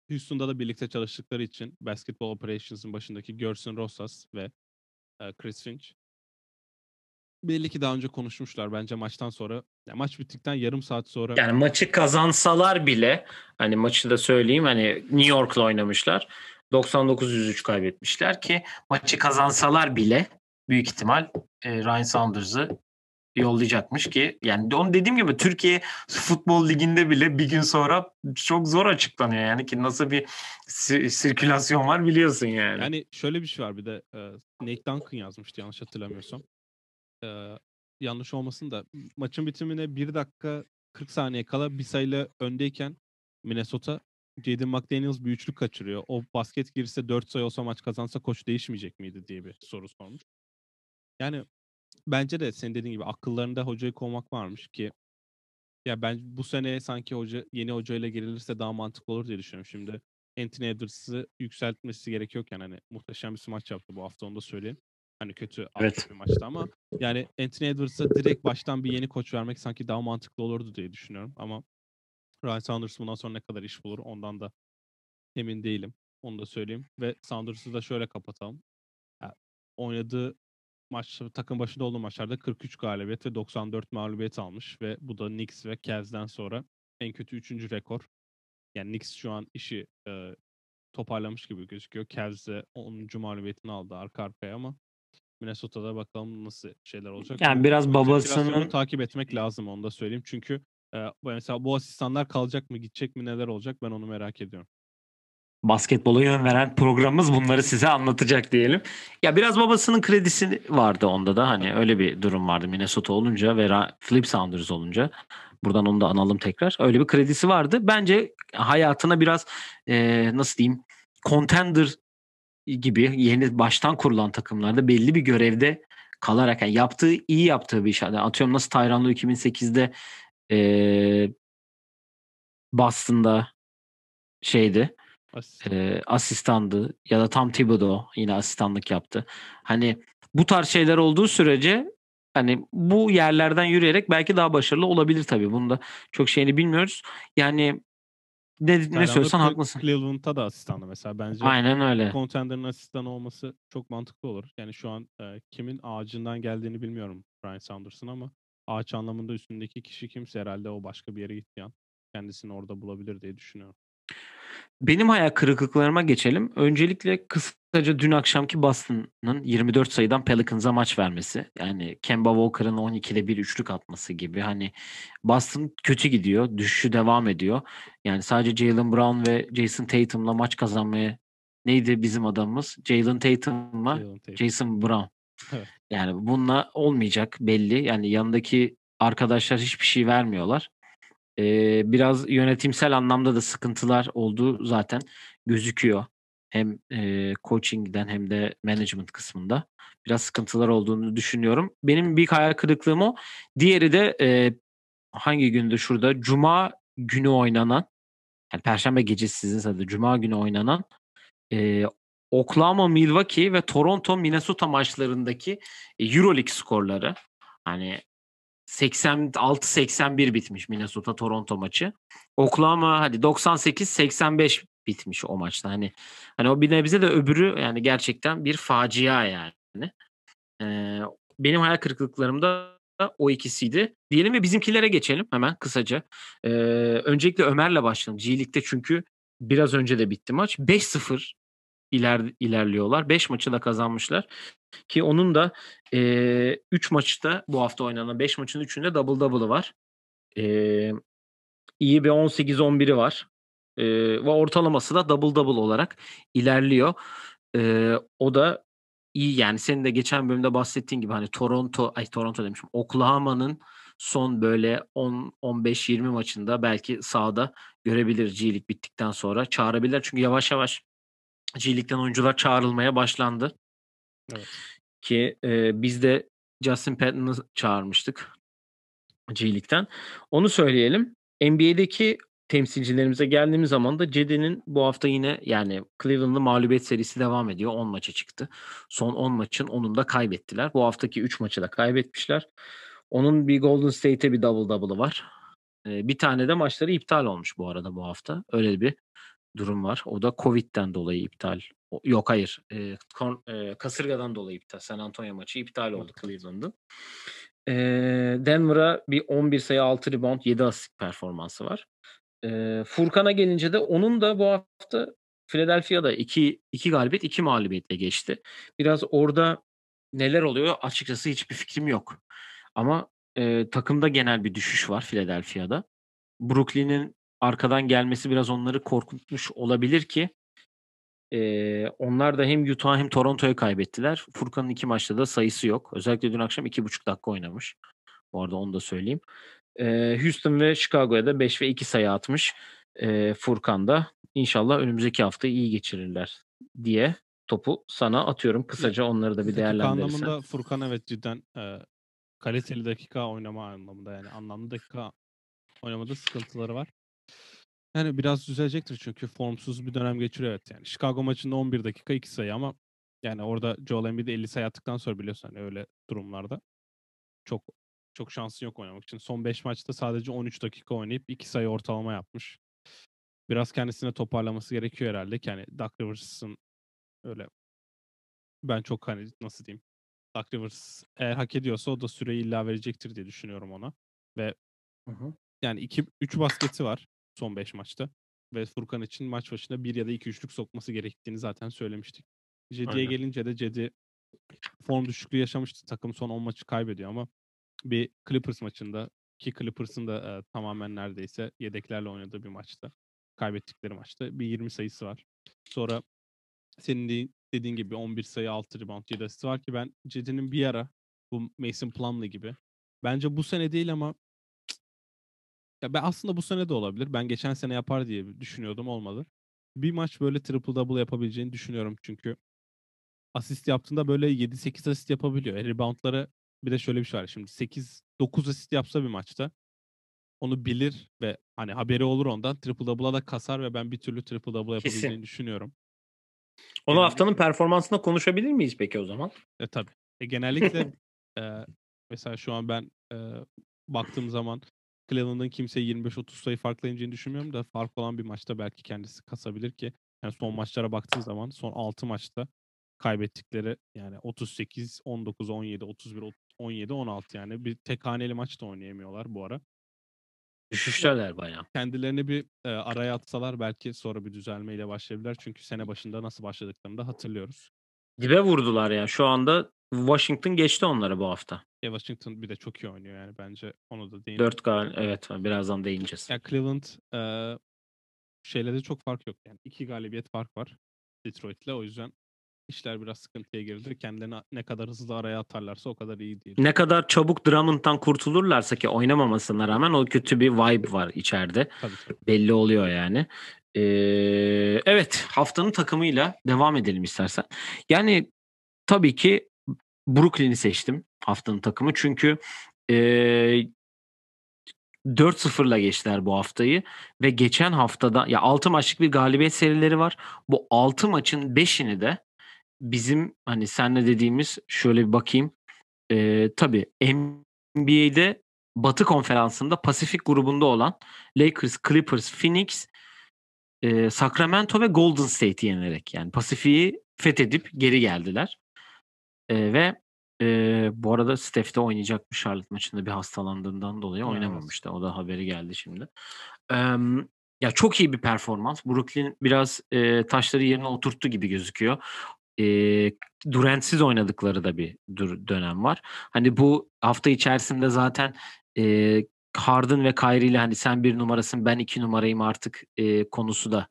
Houston'da da birlikte çalıştıkları için Basketball Operations'ın başındaki Gerson Rosas ve e, Chris Finch belli ki daha önce konuşmuşlar bence maçtan sonra. Ya maç bittikten yarım saat sonra Yani maçı kazansalar bile hani maçı da söyleyeyim hani New York'la oynamışlar. 99-103 kaybetmişler ki maçı kazansalar bile büyük ihtimal e, Ryan Saunders'ı yollayacakmış ki yani onu dediğim gibi Türkiye Futbol Ligi'nde bile bir gün sonra çok zor açıklanıyor yani ki nasıl bir sir- sirkülasyon var biliyorsun yani. Yani şöyle bir şey var bir de e, Nate Duncan yazmıştı yanlış hatırlamıyorsam. E, yanlış olmasın da maçın bitimine 1 dakika 40 saniye kala bir sayıyla öndeyken Minnesota Jaden McDaniels bir üçlük kaçırıyor. O basket girse 4 sayı olsa maç kazansa koç değişmeyecek miydi diye bir soru sormuş. Yani bence de senin dediğin gibi akıllarında hocayı kovmak varmış ki ya ben bu sene sanki hoca yeni hocayla girilirse daha mantıklı olur diye düşünüyorum. Şimdi Anthony Edwards'ı yükseltmesi gerekiyorken hani muhteşem bir maç yaptı bu hafta onu da söyleyeyim. Hani kötü Evet. bir maçtı ama yani Anthony Edwards'a direkt baştan bir yeni koç vermek sanki daha mantıklı olurdu diye düşünüyorum. Ama Ryan Saunders bundan sonra ne kadar iş bulur ondan da emin değilim. Onu da söyleyeyim. Ve Saunders'ı da şöyle kapatalım. Ya, oynadığı maç takım başında olduğu maçlarda 43 galibiyet ve 94 mağlubiyet almış ve bu da Knicks ve Cavs'den sonra en kötü 3. rekor. Yani Knicks şu an işi e, toparlamış gibi gözüküyor. Cavs de 10. mağlubiyetini aldı arka arkaya ama Minnesota'da bakalım nasıl şeyler olacak. Yani biraz babasının takip etmek lazım onu da söyleyeyim. Çünkü e, mesela bu asistanlar kalacak mı gidecek mi neler olacak ben onu merak ediyorum. Basketbola yön veren programımız bunları size anlatacak diyelim. Ya biraz babasının kredisi vardı onda da hani öyle bir durum vardı Minnesota olunca ve Flip Saunders olunca. Buradan onu da analım tekrar. Öyle bir kredisi vardı. Bence hayatına biraz e, nasıl diyeyim contender gibi yeni baştan kurulan takımlarda belli bir görevde kalarak yani yaptığı iyi yaptığı bir iş. Yani atıyorum nasıl Tyronn Lue 2008'de e, Boston'da şeydi Asistan. e, asistandı ya da Tom Thibodeau yine asistanlık yaptı. Hani bu tarz şeyler olduğu sürece hani bu yerlerden yürüyerek belki daha başarılı olabilir tabii. Bunu da çok şeyini bilmiyoruz. Yani ne, ne Tyronn Lue söylesen haklısın. Cleveland'da da asistandı mesela. Bence Aynen öyle. Contender'ın asistanı olması çok mantıklı olur. Yani şu an e, kimin ağacından geldiğini bilmiyorum Brian Saunders'ın ama ağaç anlamında üstündeki kişi kimse herhalde o başka bir yere gitti an. Kendisini orada bulabilir diye düşünüyorum. Benim hayal kırıklıklarıma geçelim. Öncelikle kısaca dün akşamki Boston'ın 24 sayıdan Pelicans'a maç vermesi. Yani Kemba Walker'ın 12'de bir üçlük atması gibi. Hani Boston kötü gidiyor. Düşüşü devam ediyor. Yani sadece Jalen Brown ve Jason Tatum'la maç kazanmaya neydi bizim adamımız? Jalen Tatum'la Tatum. Jason Brown. Evet. Yani bununla olmayacak belli. Yani yanındaki arkadaşlar hiçbir şey vermiyorlar. Ee, biraz yönetimsel anlamda da sıkıntılar olduğu zaten gözüküyor. Hem e, coaching'den hem de management kısmında biraz sıkıntılar olduğunu düşünüyorum. Benim büyük hayal kırıklığım o. Diğeri de e, hangi gündü şurada? Cuma günü oynanan yani Perşembe gecesi sizin sadece Cuma günü oynanan e, Oklahoma, Milwaukee ve Toronto, Minnesota maçlarındaki e, Euroleague skorları. Hani 86-81 bitmiş Minnesota Toronto maçı. Oklahoma hadi 98-85 bitmiş o maçta. Hani hani o bir nebze de öbürü yani gerçekten bir facia yani. Ee, benim hayal kırıklıklarım da o ikisiydi. Diyelim ve bizimkilere geçelim hemen kısaca. Ee, öncelikle Ömer'le başlayalım. G League'de çünkü biraz önce de bitti maç. 5-0 iler, ilerliyorlar. 5 maçı da kazanmışlar. Ki onun da 3 maçta bu hafta oynanan 5 maçın 3'ünde double double'ı var. E, iyi bir 18-11'i var. E, ve ortalaması da double double olarak ilerliyor. E, o da iyi yani senin de geçen bölümde bahsettiğin gibi hani Toronto ay Toronto demişim Oklahoma'nın son böyle 10 15-20 maçında belki sahada görebilir G bittikten sonra çağırabilir. Çünkü yavaş yavaş G oyuncular çağrılmaya başlandı. Ki e, biz de Justin Patton'ı çağırmıştık G League'den. Onu söyleyelim. NBA'deki temsilcilerimize geldiğimiz zaman da Cedi'nin bu hafta yine yani Cleveland'lı mağlubiyet serisi devam ediyor. 10 maça çıktı. Son 10 maçın 10'unu da kaybettiler. Bu haftaki 3 maçı da kaybetmişler. Onun bir Golden State'e bir double double'ı var. Bir tane de maçları iptal olmuş bu arada bu hafta. Öyle bir durum var. O da Covid'den dolayı iptal. Yok hayır. E, kon, e, kasırgadan dolayı iptal. San Antonio maçı iptal oldu Cleveland'ın. E, Denver'a bir 11 sayı 6 rebound 7 asist performansı var. E, Furkan'a gelince de onun da bu hafta Philadelphia'da 2 2 galibiyet 2 mağlubiyetle geçti. Biraz orada neler oluyor açıkçası hiçbir fikrim yok. Ama e, takımda genel bir düşüş var Philadelphia'da. Brooklyn'in arkadan gelmesi biraz onları korkutmuş olabilir ki e, onlar da hem Utah hem Toronto'ya kaybettiler. Furkan'ın iki maçta da sayısı yok. Özellikle dün akşam iki buçuk dakika oynamış. Bu arada onu da söyleyeyim. E, Houston ve Chicago'ya da 5 ve 2 sayı atmış e, Furkan da. İnşallah önümüzdeki hafta iyi geçirirler diye topu sana atıyorum. Kısaca onları da bir değerlendirirsen. anlamında Furkan evet cidden e, kaliteli dakika oynama anlamında yani anlamlı dakika oynamada sıkıntıları var. Yani biraz düzelecektir çünkü formsuz bir dönem geçiriyor evet yani. Chicago maçında 11 dakika 2 sayı ama yani orada Joel Embiid 50 sayı attıktan sonra biliyorsun hani öyle durumlarda çok çok şansı yok oynamak için. Son 5 maçta sadece 13 dakika oynayıp 2 sayı ortalama yapmış. Biraz kendisine toparlaması gerekiyor herhalde yani Doug Rivers'ın öyle ben çok hani nasıl diyeyim Doug Rivers eğer hak ediyorsa o da süreyi illa verecektir diye düşünüyorum ona. Ve hı hı. yani 2 3 basketi var son 5 maçta. Ve Furkan için maç başına 1 ya da 2 üçlük sokması gerektiğini zaten söylemiştik. Cedi'ye gelince de Cedi form düşüklüğü yaşamıştı. Takım son 10 maçı kaybediyor ama bir Clippers maçında ki Clippers'ın da e, tamamen neredeyse yedeklerle oynadığı bir maçta. Kaybettikleri maçta bir 20 sayısı var. Sonra senin de, dediğin gibi 11 sayı 6 rebound 7 asist var ki ben Cedi'nin bir ara bu Mason Plumlee gibi bence bu sene değil ama ya ben aslında bu sene de olabilir. Ben geçen sene yapar diye düşünüyordum olmadı. Bir maç böyle triple double yapabileceğini düşünüyorum çünkü asist yaptığında böyle 7-8 asist yapabiliyor. E, reboundları bir de şöyle bir şey var. Şimdi 8 9 asist yapsa bir maçta onu bilir ve hani haberi olur ondan triple double'a da kasar ve ben bir türlü triple double yapabileceğini Kesin. düşünüyorum. Onu haftanın performansında konuşabilir miyiz peki o zaman? E tabii. E, genellikle e, mesela şu an ben e, baktığım zaman Cleveland'ın kimseye 25-30 sayı farkla yeneceğini düşünmüyorum da fark olan bir maçta belki kendisi kasabilir ki yani son maçlara baktığın zaman son 6 maçta kaybettikleri yani 38, 19, 17, 31, 17, 16 yani bir tek haneli maç da oynayamıyorlar bu ara. Düşüşlerler bayağı. Kendilerini bir e, araya atsalar belki sonra bir düzelmeyle başlayabilirler. Çünkü sene başında nasıl başladıklarını da hatırlıyoruz. Dibe vurdular ya. Şu anda Washington geçti onlara bu hafta. Ya Washington bir de çok iyi oynuyor yani bence onu da değinelim. 4 gal evet birazdan değineceğiz. Ya Cleveland e, şeyle de çok fark yok yani. iki galibiyet fark var Detroit'le o yüzden işler biraz sıkıntıya girdi. Kendilerini ne kadar hızlı araya atarlarsa o kadar iyi değil. Ne kadar çabuk Drummond'dan kurtulurlarsa ki oynamamasına rağmen o kötü bir vibe var içeride. Tabii, tabii. Belli oluyor yani. Ee, evet haftanın takımıyla devam edelim istersen. Yani tabii ki Brooklyn'i seçtim haftanın takımı. Çünkü e, 4-0'la geçtiler bu haftayı ve geçen haftada ya 6 maçlık bir galibiyet serileri var. Bu 6 maçın 5'ini de bizim hani senle dediğimiz şöyle bir bakayım. E, tabii NBA'de Batı konferansında Pasifik grubunda olan Lakers, Clippers, Phoenix, e, Sacramento ve Golden State'i yenerek yani Pasifik'i fethedip geri geldiler. E, ve e, bu arada Steph de oynayacakmış Charlotte maçında bir hastalandığından dolayı evet. oynamamıştı. O da haberi geldi şimdi. E, ya çok iyi bir performans. Brooklyn biraz e, taşları yerine oturttu gibi gözüküyor e, Durant'siz oynadıkları da bir dönem var. Hani bu hafta içerisinde zaten e, Harden ve Kyrie ile hani sen bir numarasın ben iki numarayım artık e, konusu da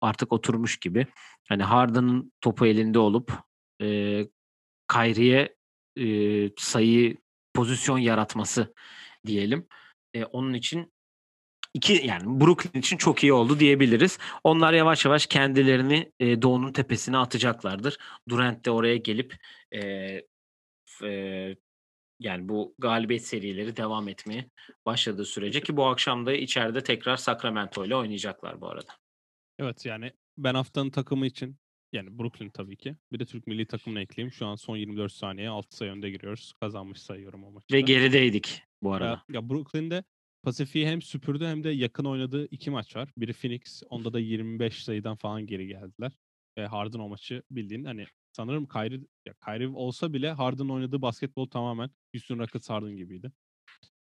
artık oturmuş gibi. Hani Harden'ın topu elinde olup e, Kyrie'ye e, sayı pozisyon yaratması diyelim. E, onun için iki yani Brooklyn için çok iyi oldu diyebiliriz. Onlar yavaş yavaş kendilerini e, Doğu'nun tepesine atacaklardır. Durant de oraya gelip e, e, yani bu galibiyet serileri devam etmeye başladığı sürece ki bu akşam da içeride tekrar Sacramento ile oynayacaklar bu arada. Evet yani ben haftanın takımı için yani Brooklyn tabii ki. Bir de Türk milli takımını ekleyeyim. Şu an son 24 saniye 6 sayı önde giriyoruz. Kazanmış sayıyorum o maçta. Ve gerideydik bu Ya, arada. ya Brooklyn'de Pasifik'i hem süpürdü hem de yakın oynadığı iki maç var. Biri Phoenix. Onda da 25 sayıdan falan geri geldiler. E, Harden o maçı bildiğin hani sanırım Kyrie, ya Kyrie olsa bile Harden oynadığı basketbol tamamen Houston Rockets Harden gibiydi.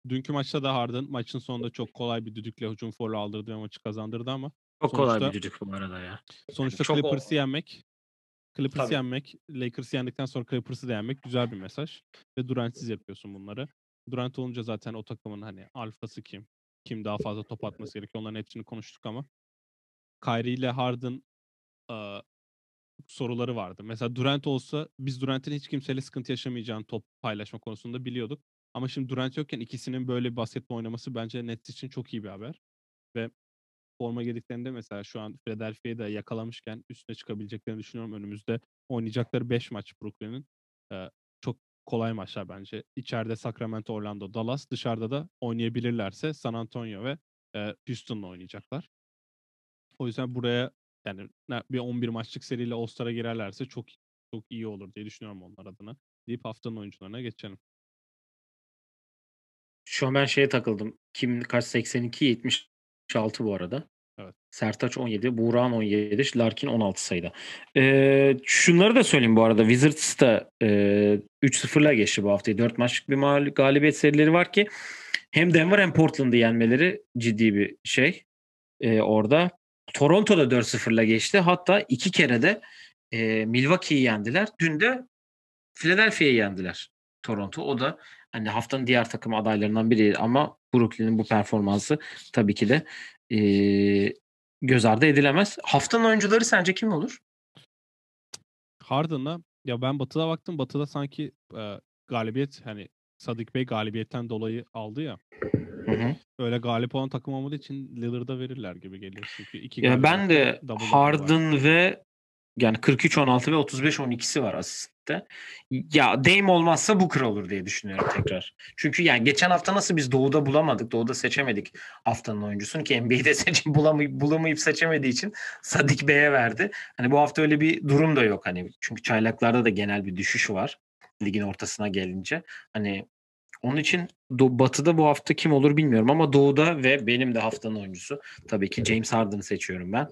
Dünkü maçta da Harden maçın sonunda çok kolay bir düdükle hücum foru aldırdı ve maçı kazandırdı ama Çok kolay bir düdük bu arada ya. sonuçta çok o- Clippers'ı yenmek Clippers'ı Tabii. yenmek, Lakers'ı yendikten sonra Clippers'ı da yenmek güzel bir mesaj. Ve Durant'siz yapıyorsun bunları. Durant olunca zaten o takımın hani alfası kim? Kim daha fazla top atması gerekiyor? Onların hepsini konuştuk ama Kyrie ile Harden eee, soruları vardı. Mesela Durant olsa biz Durant'in hiç kimseyle sıkıntı yaşamayacağını top paylaşma konusunda biliyorduk. Ama şimdi Durant yokken ikisinin böyle bir basketbol oynaması bence Nets için çok iyi bir haber. Ve forma giydiklerinde mesela şu an Philadelphia'yı da yakalamışken üstüne çıkabileceklerini düşünüyorum. Önümüzde oynayacakları 5 maç Brooklyn'in. Ee, çok kolay maçlar bence. İçeride Sacramento, Orlando, Dallas. Dışarıda da oynayabilirlerse San Antonio ve e, Houston'la oynayacaklar. O yüzden buraya yani bir 11 maçlık seriyle All-Star'a girerlerse çok çok iyi olur diye düşünüyorum onlar adına. Deyip haftanın oyuncularına geçelim. Şu an ben şeye takıldım. Kim kaç 82 76 bu arada. Evet. Sertaç 17, Buğra'nın 17, Larkin 16 sayıda. Ee, şunları da söyleyeyim bu arada. Wizards da e, 3-0'la geçti bu haftayı. 4 maçlık bir mağlup galibiyet serileri var ki hem Denver hem Portland'ı yenmeleri ciddi bir şey e, orada. Toronto'da 4-0'la geçti. Hatta iki kere de e, Milwaukee'yi yendiler. Dün de Philadelphia'yı yendiler Toronto. O da hani haftanın diğer takım adaylarından biri ama Brooklyn'in bu performansı tabii ki de e, göz ardı edilemez. Haftanın oyuncuları sence kim olur? Harden'la ya ben Batı'da baktım. Batı'da sanki e, galibiyet hani Sadık Bey galibiyetten dolayı aldı ya. Hı hı. Öyle galip olan takım olmadığı için Lillard'a verirler gibi geliyor çünkü. iki Ya ben de. Harden ve yani 43-16 ve 35-12'si var asistte. Ya Dame olmazsa Booker olur diye düşünüyorum tekrar. Çünkü yani geçen hafta nasıl biz Doğu'da bulamadık, Doğu'da seçemedik haftanın oyuncusunu ki NBA'de seçip bulamayıp, bulamayıp seçemediği için Sadik Bey'e verdi. Hani bu hafta öyle bir durum da yok hani. Çünkü çaylaklarda da genel bir düşüş var ligin ortasına gelince. Hani onun için Do- Batı'da bu hafta kim olur bilmiyorum ama Doğu'da ve benim de haftanın oyuncusu tabii ki James Harden'ı seçiyorum ben.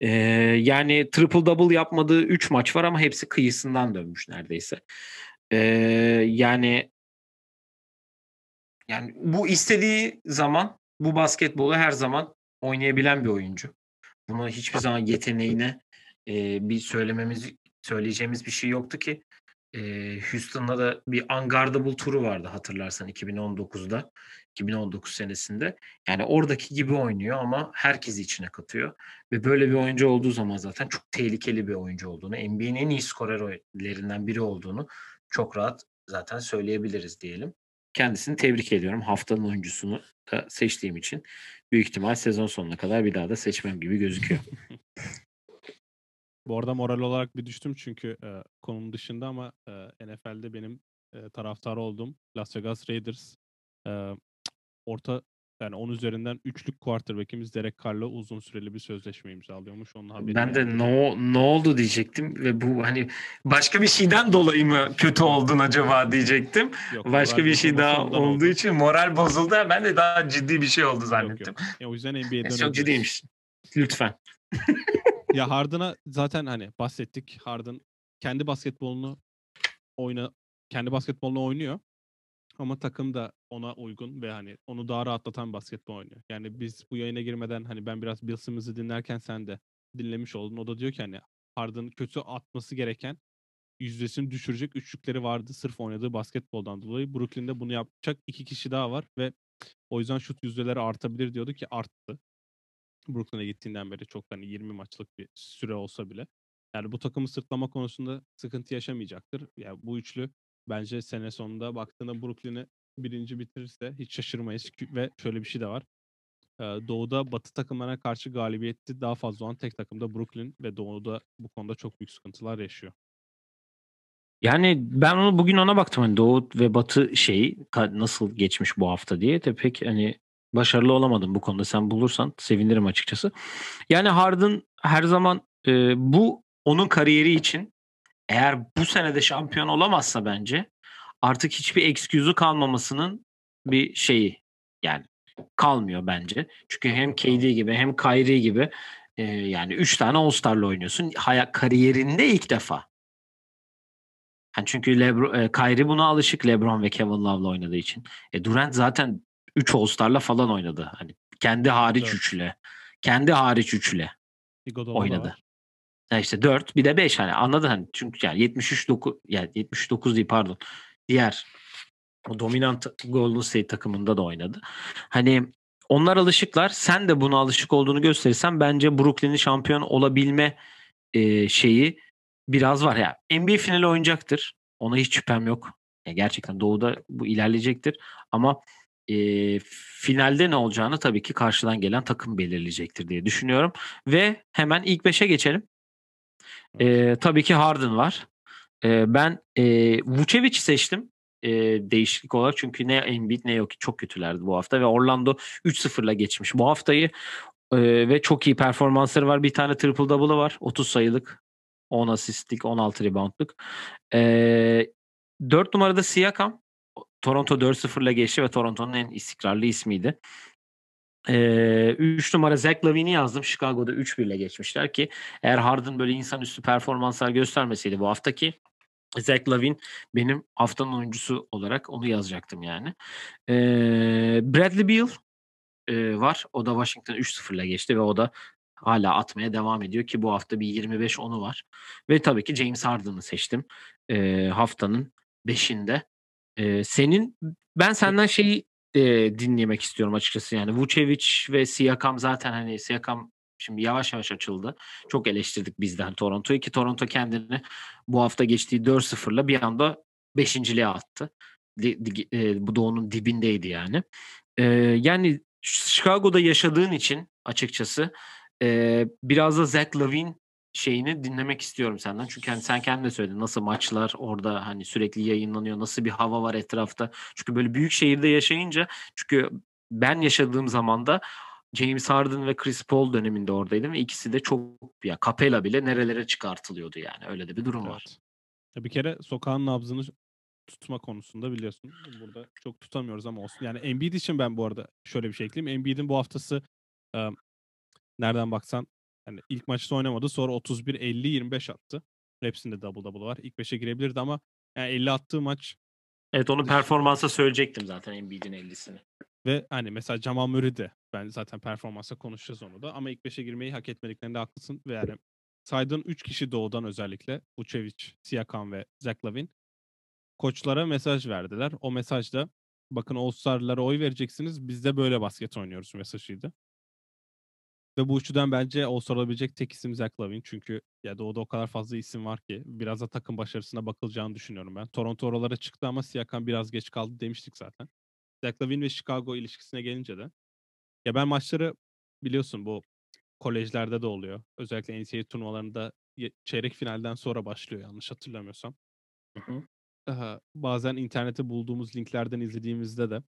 Ee, yani triple double yapmadığı 3 maç var ama hepsi kıyısından dönmüş neredeyse. Ee, yani yani bu istediği zaman bu basketbolu her zaman oynayabilen bir oyuncu. Buna hiçbir zaman yeteneğine e, bir söylememiz söyleyeceğimiz bir şey yoktu ki. E, Houston'da da bir unguardable turu vardı hatırlarsan 2019'da. 2019 senesinde. Yani oradaki gibi oynuyor ama herkesi içine katıyor. Ve böyle bir oyuncu olduğu zaman zaten çok tehlikeli bir oyuncu olduğunu, NBA'nin en iyi skorerlerinden biri olduğunu çok rahat zaten söyleyebiliriz diyelim. Kendisini tebrik ediyorum. Haftanın oyuncusunu da seçtiğim için büyük ihtimal sezon sonuna kadar bir daha da seçmem gibi gözüküyor. Bu arada moral olarak bir düştüm çünkü e, konunun dışında ama e, NFL'de benim e, taraftarı olduğum Las Vegas Raiders e, orta yani 10 üzerinden üçlük quarterback'imiz Derek Carr'la uzun süreli bir sözleşme imzalıyormuş. Onun haberi Ben de ne, ne oldu diyecektim ve bu hani başka bir şeyden dolayı mı kötü oldun acaba diyecektim. Yok, Başka bir şey daha olduğu oldu. için moral bozuldu. Ben de daha ciddi bir şey oldu Yok, zannettim. yok. Ya, o yüzden dönebiliriz. çok ciddiymiş. Lütfen. Ya Harden'a zaten hani bahsettik. Harden kendi basketbolunu oyna kendi basketbolunu oynuyor. Ama takım da ona uygun ve hani onu daha rahatlatan basketbol oynuyor. Yani biz bu yayına girmeden hani ben biraz Bill Simmons'ı dinlerken sen de dinlemiş oldun. O da diyor ki hani Harden kötü atması gereken yüzdesini düşürecek üçlükleri vardı sırf oynadığı basketboldan dolayı. Brooklyn'de bunu yapacak iki kişi daha var ve o yüzden şut yüzdeleri artabilir diyordu ki arttı. Brooklyn'e gittiğinden beri çok hani 20 maçlık bir süre olsa bile. Yani bu takımı sırtlama konusunda sıkıntı yaşamayacaktır. Yani bu üçlü bence sene sonunda baktığında Brooklyn'i birinci bitirirse hiç şaşırmayız ve şöyle bir şey de var. Doğu'da Batı takımlarına karşı galibiyeti daha fazla olan tek takım da Brooklyn ve Doğu'da bu konuda çok büyük sıkıntılar yaşıyor. Yani ben onu bugün ona baktım hani Doğu ve Batı şeyi nasıl geçmiş bu hafta diye de pek hani başarılı olamadım bu konuda. Sen bulursan sevinirim açıkçası. Yani Harden her zaman e, bu onun kariyeri için eğer bu senede şampiyon olamazsa bence artık hiçbir excuse'u kalmamasının bir şeyi yani kalmıyor bence. Çünkü hem KD gibi hem Kyrie gibi e, yani 3 tane All-Star'la oynuyorsun. Hayat kariyerinde ilk defa. Yani çünkü Lebron, e, Kyrie buna alışık LeBron ve Kevin Love'la oynadığı için. E, Durant zaten 3 All-Star'la falan oynadı. Hani kendi hariç evet. üçle. Kendi hariç üçle oynadı. Ya işte 4 bir de 5 hani anladın hani çünkü yani 73 9 yani 79 değil pardon. Diğer o dominant Golden State takımında da oynadı. Hani onlar alışıklar. Sen de buna alışık olduğunu gösterirsen bence Brooklyn'in şampiyon olabilme e, şeyi biraz var ya. NBA finali oynayacaktır. Ona hiç şüphem yok. Ya gerçekten Doğu'da bu ilerleyecektir. Ama e, finalde ne olacağını tabii ki karşıdan gelen takım belirleyecektir diye düşünüyorum. Ve hemen ilk beşe geçelim. E, tabii ki Harden var. E, ben e, Vucevic'i seçtim e, değişiklik olarak. Çünkü ne Embiid ne yok çok kötülerdi bu hafta ve Orlando 3-0'la geçmiş bu haftayı. E, ve çok iyi performansları var. Bir tane triple double'ı var. 30 sayılık. 10 asistlik, 16 reboundluk. E, 4 numarada Siakam. Toronto 4-0'la geçti ve Toronto'nun en istikrarlı ismiydi. 3 ee, numara Zach Lavin'i yazdım. Chicago'da 3-1 ile geçmişler ki eğer Harden böyle insanüstü performanslar göstermeseydi bu haftaki Zach Lavin benim haftanın oyuncusu olarak onu yazacaktım yani. Ee, Bradley Beal e, var. O da Washington 3-0 ile geçti ve o da hala atmaya devam ediyor ki bu hafta bir 25-10'u var. Ve tabii ki James Harden'ı seçtim e, haftanın 5'inde. E, senin ben senden şeyi e, dinlemek istiyorum açıkçası yani Vucevic ve Siakam zaten hani Siakam şimdi yavaş yavaş açıldı. Çok eleştirdik bizden Toronto'yu ki Toronto kendini bu hafta geçtiği 4-0'la bir anda 5.liğe attı. E, bu doğunun dibindeydi yani. E, yani Chicago'da yaşadığın için açıkçası e, biraz da Zach Lavin şeyini dinlemek istiyorum senden. Çünkü hani sen kendin de söyledin nasıl maçlar orada hani sürekli yayınlanıyor, nasıl bir hava var etrafta. Çünkü böyle büyük şehirde yaşayınca çünkü ben yaşadığım zaman da James Harden ve Chris Paul döneminde oradaydım ve ikisi de çok ya Capella bile nerelere çıkartılıyordu yani. Öyle de bir durum evet. var. Bir kere sokağın nabzını tutma konusunda biliyorsun. Burada çok tutamıyoruz ama olsun. Yani Embiid için ben bu arada şöyle bir şey ekleyeyim. Embiid'in bu haftası e, nereden baksan yani ilk maçta oynamadı. Sonra 31 50 25 attı. Hepsinde double double var. İlk 5'e girebilirdi ama yani 50 attığı maç Evet onu performansa söyleyecektim zaten Embiid'in 50'sini. Ve hani mesela Jamal Murray de ben zaten performansa konuşacağız onu da ama ilk 5'e girmeyi hak etmediklerinde haklısın ve yani saydığın 3 kişi doğudan özellikle Vucevic, Siakam ve Zach Lavin koçlara mesaj verdiler. O mesajda bakın All-Star'lara oy vereceksiniz biz de böyle basket oynuyoruz mesajıydı. Ve bu üçüden bence All-Star olabilecek tek isim Zach Lavin. Çünkü ya Doğu'da o kadar fazla isim var ki biraz da takım başarısına bakılacağını düşünüyorum ben. Toronto oralara çıktı ama Siakam biraz geç kaldı demiştik zaten. Zach Lavin ve Chicago ilişkisine gelince de ya ben maçları biliyorsun bu kolejlerde de oluyor. Özellikle NCAA turnuvalarında çeyrek finalden sonra başlıyor yanlış hatırlamıyorsam. Hı hı. Aha, bazen internette bulduğumuz linklerden izlediğimizde de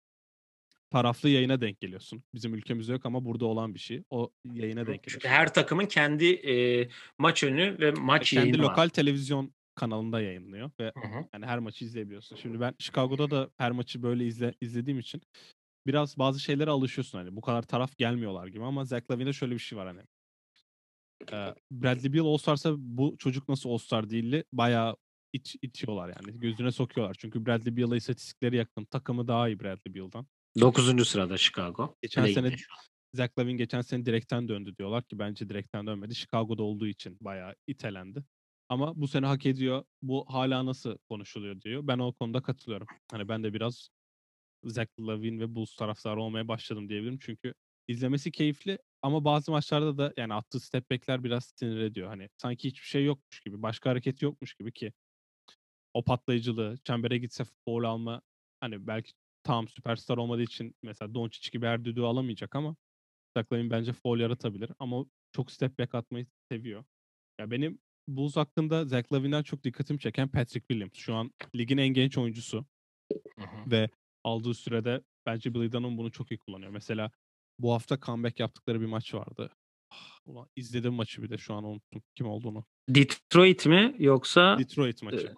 taraflı yayına denk geliyorsun. Bizim ülkemizde yok ama burada olan bir şey. O yayına denk geliyorsun. her takımın kendi e, maç önü ve maç kendi yayını lokal var. televizyon kanalında yayınlıyor ve hı hı. yani her maçı izleyebiliyorsun. Şimdi ben Chicago'da da her maçı böyle izle, izlediğim için biraz bazı şeylere alışıyorsun hani bu kadar taraf gelmiyorlar gibi ama Zach Lavin'de şöyle bir şey var hani. Bradley Beal All-Star'sa bu çocuk nasıl All-Star değildi bayağı it, itiyorlar yani. Gözüne sokuyorlar. Çünkü Bradley Beal'a istatistikleri yakın. Takımı daha iyi Bradley Beal'dan. 9. sırada Chicago. Geçen Öyle sene Zach Lavin geçen sene direkten döndü diyorlar ki bence direkten dönmedi. Chicago'da olduğu için bayağı itelendi. Ama bu sene hak ediyor. Bu hala nasıl konuşuluyor diyor. Ben o konuda katılıyorum. Hani ben de biraz Zach Lavin ve Bulls taraftarı olmaya başladım diyebilirim. Çünkü izlemesi keyifli ama bazı maçlarda da yani attığı step back'ler biraz sinir ediyor. Hani sanki hiçbir şey yokmuş gibi, başka hareket yokmuş gibi ki o patlayıcılığı, çembere gitse foul alma hani belki Tamam süperstar olmadığı için mesela Doncic gibi her düdüğü alamayacak ama Zach bence foul yaratabilir. Ama çok step back atmayı seviyor. Ya benim Bulls hakkında Zach Lavine'den çok dikkatimi çeken Patrick Williams. Şu an ligin en genç oyuncusu Hı hı. ve aldığı sürede bence Billy Donovan bunu çok iyi kullanıyor. Mesela bu hafta comeback yaptıkları bir maç vardı. Ah, Ulan izledim maçı bir de şu an unuttum kim olduğunu. Detroit mi yoksa Detroit maçı.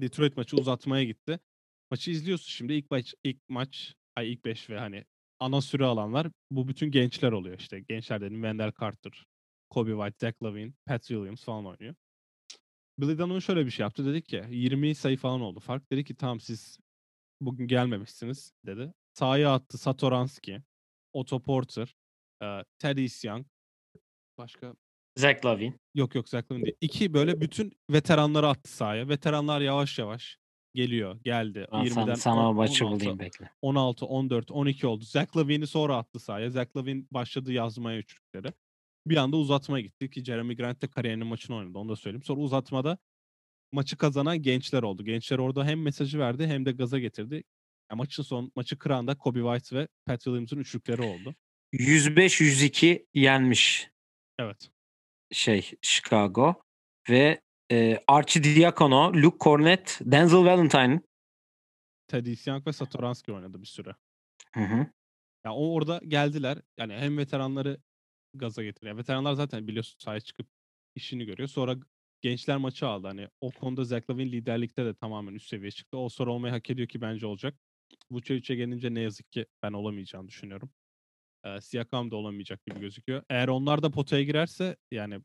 Detroit maçı uzatmaya gitti. Maçı izliyorsun şimdi ilk maç ilk maç ay ilk 5 ve hani ana süre alanlar bu bütün gençler oluyor işte. Gençler dedim Wendell Carter, Kobe White, Zach Lavine, Pat Williams falan oynuyor. Billy Donovan şöyle bir şey yaptı. Dedi ki 20 sayı falan oldu fark. Dedi ki tamam siz bugün gelmemişsiniz dedi. Sahaya attı Satoranski, Otto Porter, e, Thaddeus Young, başka Zach Lavine. Yok yok Zach Lavine değil. İki böyle bütün veteranları attı sahaya. Veteranlar yavaş yavaş geliyor. Geldi. Ben 20'den sana, sana maçı 16, bulayım bekle. 16, 14, 12 oldu. Zach Lavine'i sonra attı sahaya. Zach Lavine başladı yazmaya üçlükleri. Bir anda uzatmaya gitti ki Jeremy Grant de kariyerinin maçını oynadı. Onu da söyleyeyim. Sonra uzatmada maçı kazanan gençler oldu. Gençler orada hem mesajı verdi hem de gaza getirdi. Ya maçın son maçı kıran da Kobe White ve Pat Williams'ın üçlükleri oldu. 105-102 yenmiş Evet. şey Chicago ve e, Archie Diacono, Luke Cornett, Denzel Valentine. Thaddeus Young ve Satoranski oynadı bir süre. Hı hı. Ya o orada geldiler. Yani hem veteranları gaza getiriyor. Veteranlar zaten biliyorsun sahaya çıkıp işini görüyor. Sonra gençler maçı aldı. Hani o konuda Zach Lavine liderlikte de tamamen üst seviye çıktı. O sonra olmayı hak ediyor ki bence olacak. Vuce 3'e gelince ne yazık ki ben olamayacağını düşünüyorum. Ee, Siakam da olamayacak gibi gözüküyor. Eğer onlar da potaya girerse yani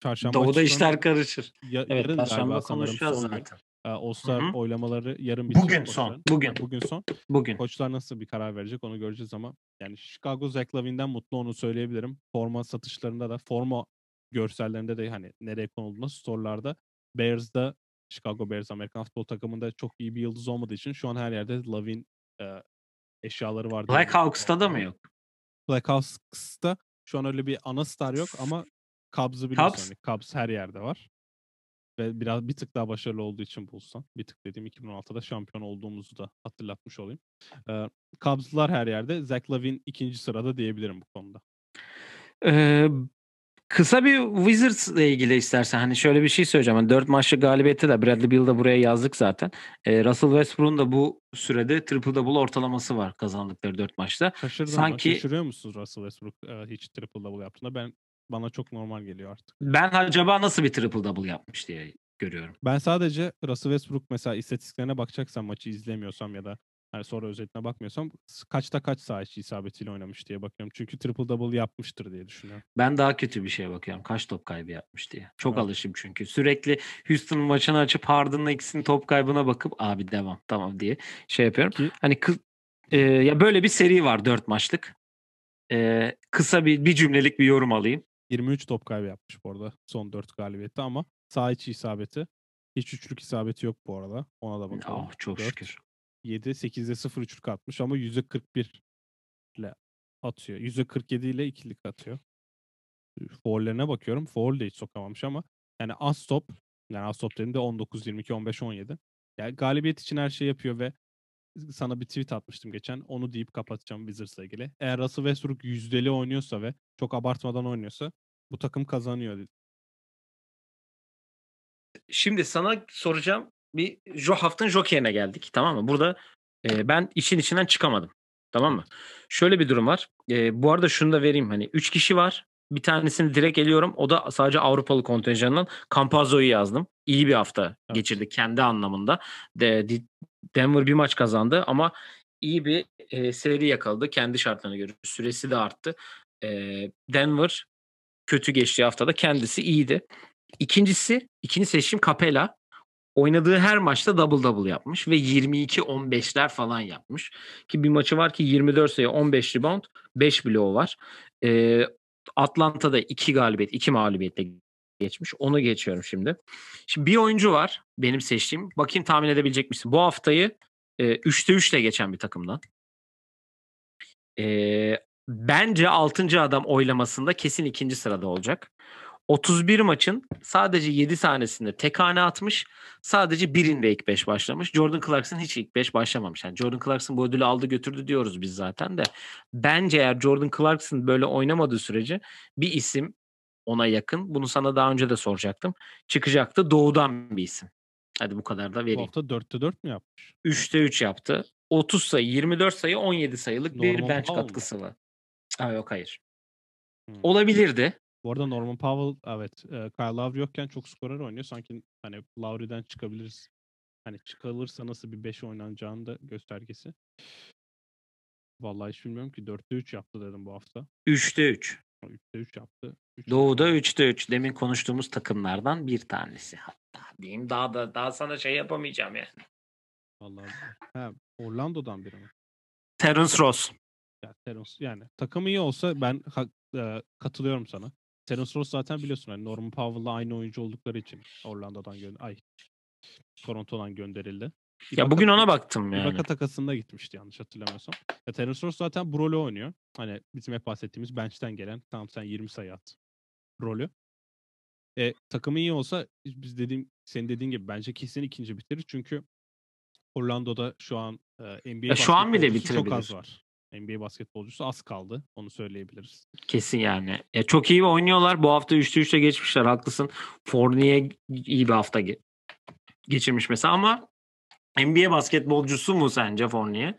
çarşamba Doğuda işler karışır. ya- Evet, yarın sanırım konuşacağız son gün. zaten. Ee, All-Star Hı hı. oylamaları yarın bitiyor. Bugün son, koçların. bugün. Bugün son. Bugün. Koçlar nasıl bir karar verecek onu göreceğiz ama yani Chicago Zach mutlu onu söyleyebilirim. Forma satışlarında da forma görsellerinde de hani nereye konulduğunda storelarda Bears'da Chicago Bears Amerikan futbol takımında çok iyi bir yıldız olmadığı için şu an her yerde Lavine e, eşyaları var. diyebilirim. Blackhawks'ta da mı yok? Blackhawks'ta şu an öyle bir ana star yok ama Cubs'ı biliyorsun. Cubs? Hani Cubs her yerde var. Ve biraz bir tık daha başarılı olduğu için Bulls'tan. Bir tık dediğim 2016'da şampiyon olduğumuzu da hatırlatmış olayım. Ee, Cubs'lar her yerde. Zach Lavine ikinci sırada diyebilirim bu konuda. Ee, kısa bir Wizards ile ilgili istersen hani şöyle bir şey söyleyeceğim. Hani 4 maçlı galibiyette de Bradley Beal da buraya yazdık zaten. Ee, Russell Westbrook'un da bu sürede triple double ortalaması var kazandıkları 4 maçta. Şaşırdım Sanki-. Şaşırıyor musunuz Russell Westbrook e, hiç triple double yaptığında? Ben bana çok normal geliyor artık. Ben acaba nasıl bir triple double yapmış diye görüyorum. Ben sadece Russell Westbrook mesela istatistiklerine bakacaksam maçı izlemiyorsam ya da hani sonra özetine bakmıyorsam kaçta kaç saha içi isabetiyle oynamış diye bakıyorum. Çünkü triple double yapmıştır diye düşünüyorum. Ben daha kötü bir şeye bakıyorum. Kaç top kaybı yapmış diye. Çok Evet. alışım çünkü. Sürekli Houston maçını açıp Harden'la ikisinin top kaybına bakıp abi devam tamam diye şey yapıyorum. Ki Hani kı- e, ya böyle bir seri var 4 maçlık. E, kısa bir bir cümlelik bir yorum alayım. 23 top kaybı yapmış bu arada son 4 galibiyette ama saha içi isabeti hiç üçlük isabeti yok bu arada. Ona da bakalım. Oh, çok Dört, şükür. 7, 8'de 0 üçlük atmış ama %41 ile atıyor. %47 ile ikilik atıyor. Foul'lerine bakıyorum. Foul de hiç sokamamış ama yani az top yani az top dediğimde 19, 22, 15, 17. Yani galibiyet için her şey yapıyor ve sana bir tweet atmıştım geçen. Onu deyip kapatacağım Wizards'la ilgili. Eğer Russell Westbrook yüzdeli oynuyorsa ve çok abartmadan oynuyorsa bu takım kazanıyor. Şimdi sana soracağım bir jo haftanın jokerine geldik tamam mı? Burada e, ben işin içinden çıkamadım. Tamam mı? Şöyle bir durum var. E, bu arada şunu da vereyim hani 3 kişi var. Bir tanesini direkt eliyorum. O da sadece Avrupalı kontenjanından Campazzo'yu yazdım. İyi bir hafta Evet. geçirdi kendi anlamında. De, Di- Denver bir maç kazandı ama iyi bir e, seri yakaladı kendi şartlarına göre. Süresi de arttı. E, Denver kötü geçtiği haftada kendisi iyiydi. İkincisi, ikinci seçim Capella. Oynadığı her maçta double double yapmış ve 22-15'ler falan yapmış. Ki bir maçı var ki 24 sayı 15 rebound 5 bloğu var. Ee, Atlanta'da 2 galibiyet 2 mağlubiyetle geçmiş. Onu geçiyorum şimdi. Şimdi bir oyuncu var benim seçtiğim. Bakayım tahmin edebilecek misin? Bu haftayı e, 3'te 3 ile geçen bir takımdan. E, bence 6. adam oylamasında kesin ikinci sırada olacak. 31 maçın sadece 7 tanesinde tek hane atmış. Sadece birinde ilk 5 başlamış. Jordan Clarkson hiç ilk 5 başlamamış. Yani Jordan Clarkson bu ödülü aldı götürdü diyoruz biz zaten de. Bence eğer Jordan Clarkson böyle oynamadığı sürece bir isim ona yakın. Bunu sana daha önce de soracaktım. Çıkacaktı. Doğudan bir isim. Hadi bu kadar da Bu vereyim. hafta 4'te 4 mü yapmış? 3'te 3 yaptı. 30 sayı, 24 sayı, 17 sayılık bir Norman bench Powell mı? katkısı var. Ha, yok hayır. Hmm. Olabilirdi. Bu arada Norman Powell evet e, Kyle Lowry yokken çok skorer oynuyor. Sanki hani Lowry'den çıkabiliriz. Hani çıkarılırsa nasıl bir 5 oynanacağını da göstergesi. Vallahi hiç bilmiyorum ki 4'te 3 yaptı dedim bu hafta. 3'te 3. 3'te 3 yaptı. Üç Doğu'da yaptı. 3'te 3. Demin konuştuğumuz takımlardan bir tanesi hatta. Diyeyim daha da daha sana şey yapamayacağım yani. Vallahi. Ha, Orlando'dan biri mi? Terence Ross. Ya, Terence, yani takım iyi olsa ben hak- e, katılıyorum sana. Terence Ross zaten biliyorsun hani Norman Powell'la aynı oyuncu oldukları için Orlando'dan gö- ay Toronto'dan gönderildi. Ya bugün ona baktım yani. Ibaka takasında gitmişti yanlış hatırlamıyorsam. Ya Terence Ross zaten bu rolü oynuyor. Hani bizim hep bahsettiğimiz bench'ten gelen tamam sen 20 sayı at rolü. E, takımı iyi olsa biz dediğim senin dediğin gibi bence kesin ikinci bitirir. Çünkü Orlando'da şu an e, NBA Ya şu an bile basketbolcusu çok az bitirebilir. var. NBA basketbolcusu az kaldı. Onu söyleyebiliriz. Kesin yani. Ya çok iyi oynuyorlar. Bu hafta 3'te 3'te geçmişler. Haklısın. Fournier iyi bir hafta ge- geçirmiş mesela ama NBA basketbolcusu mu sence Fournier?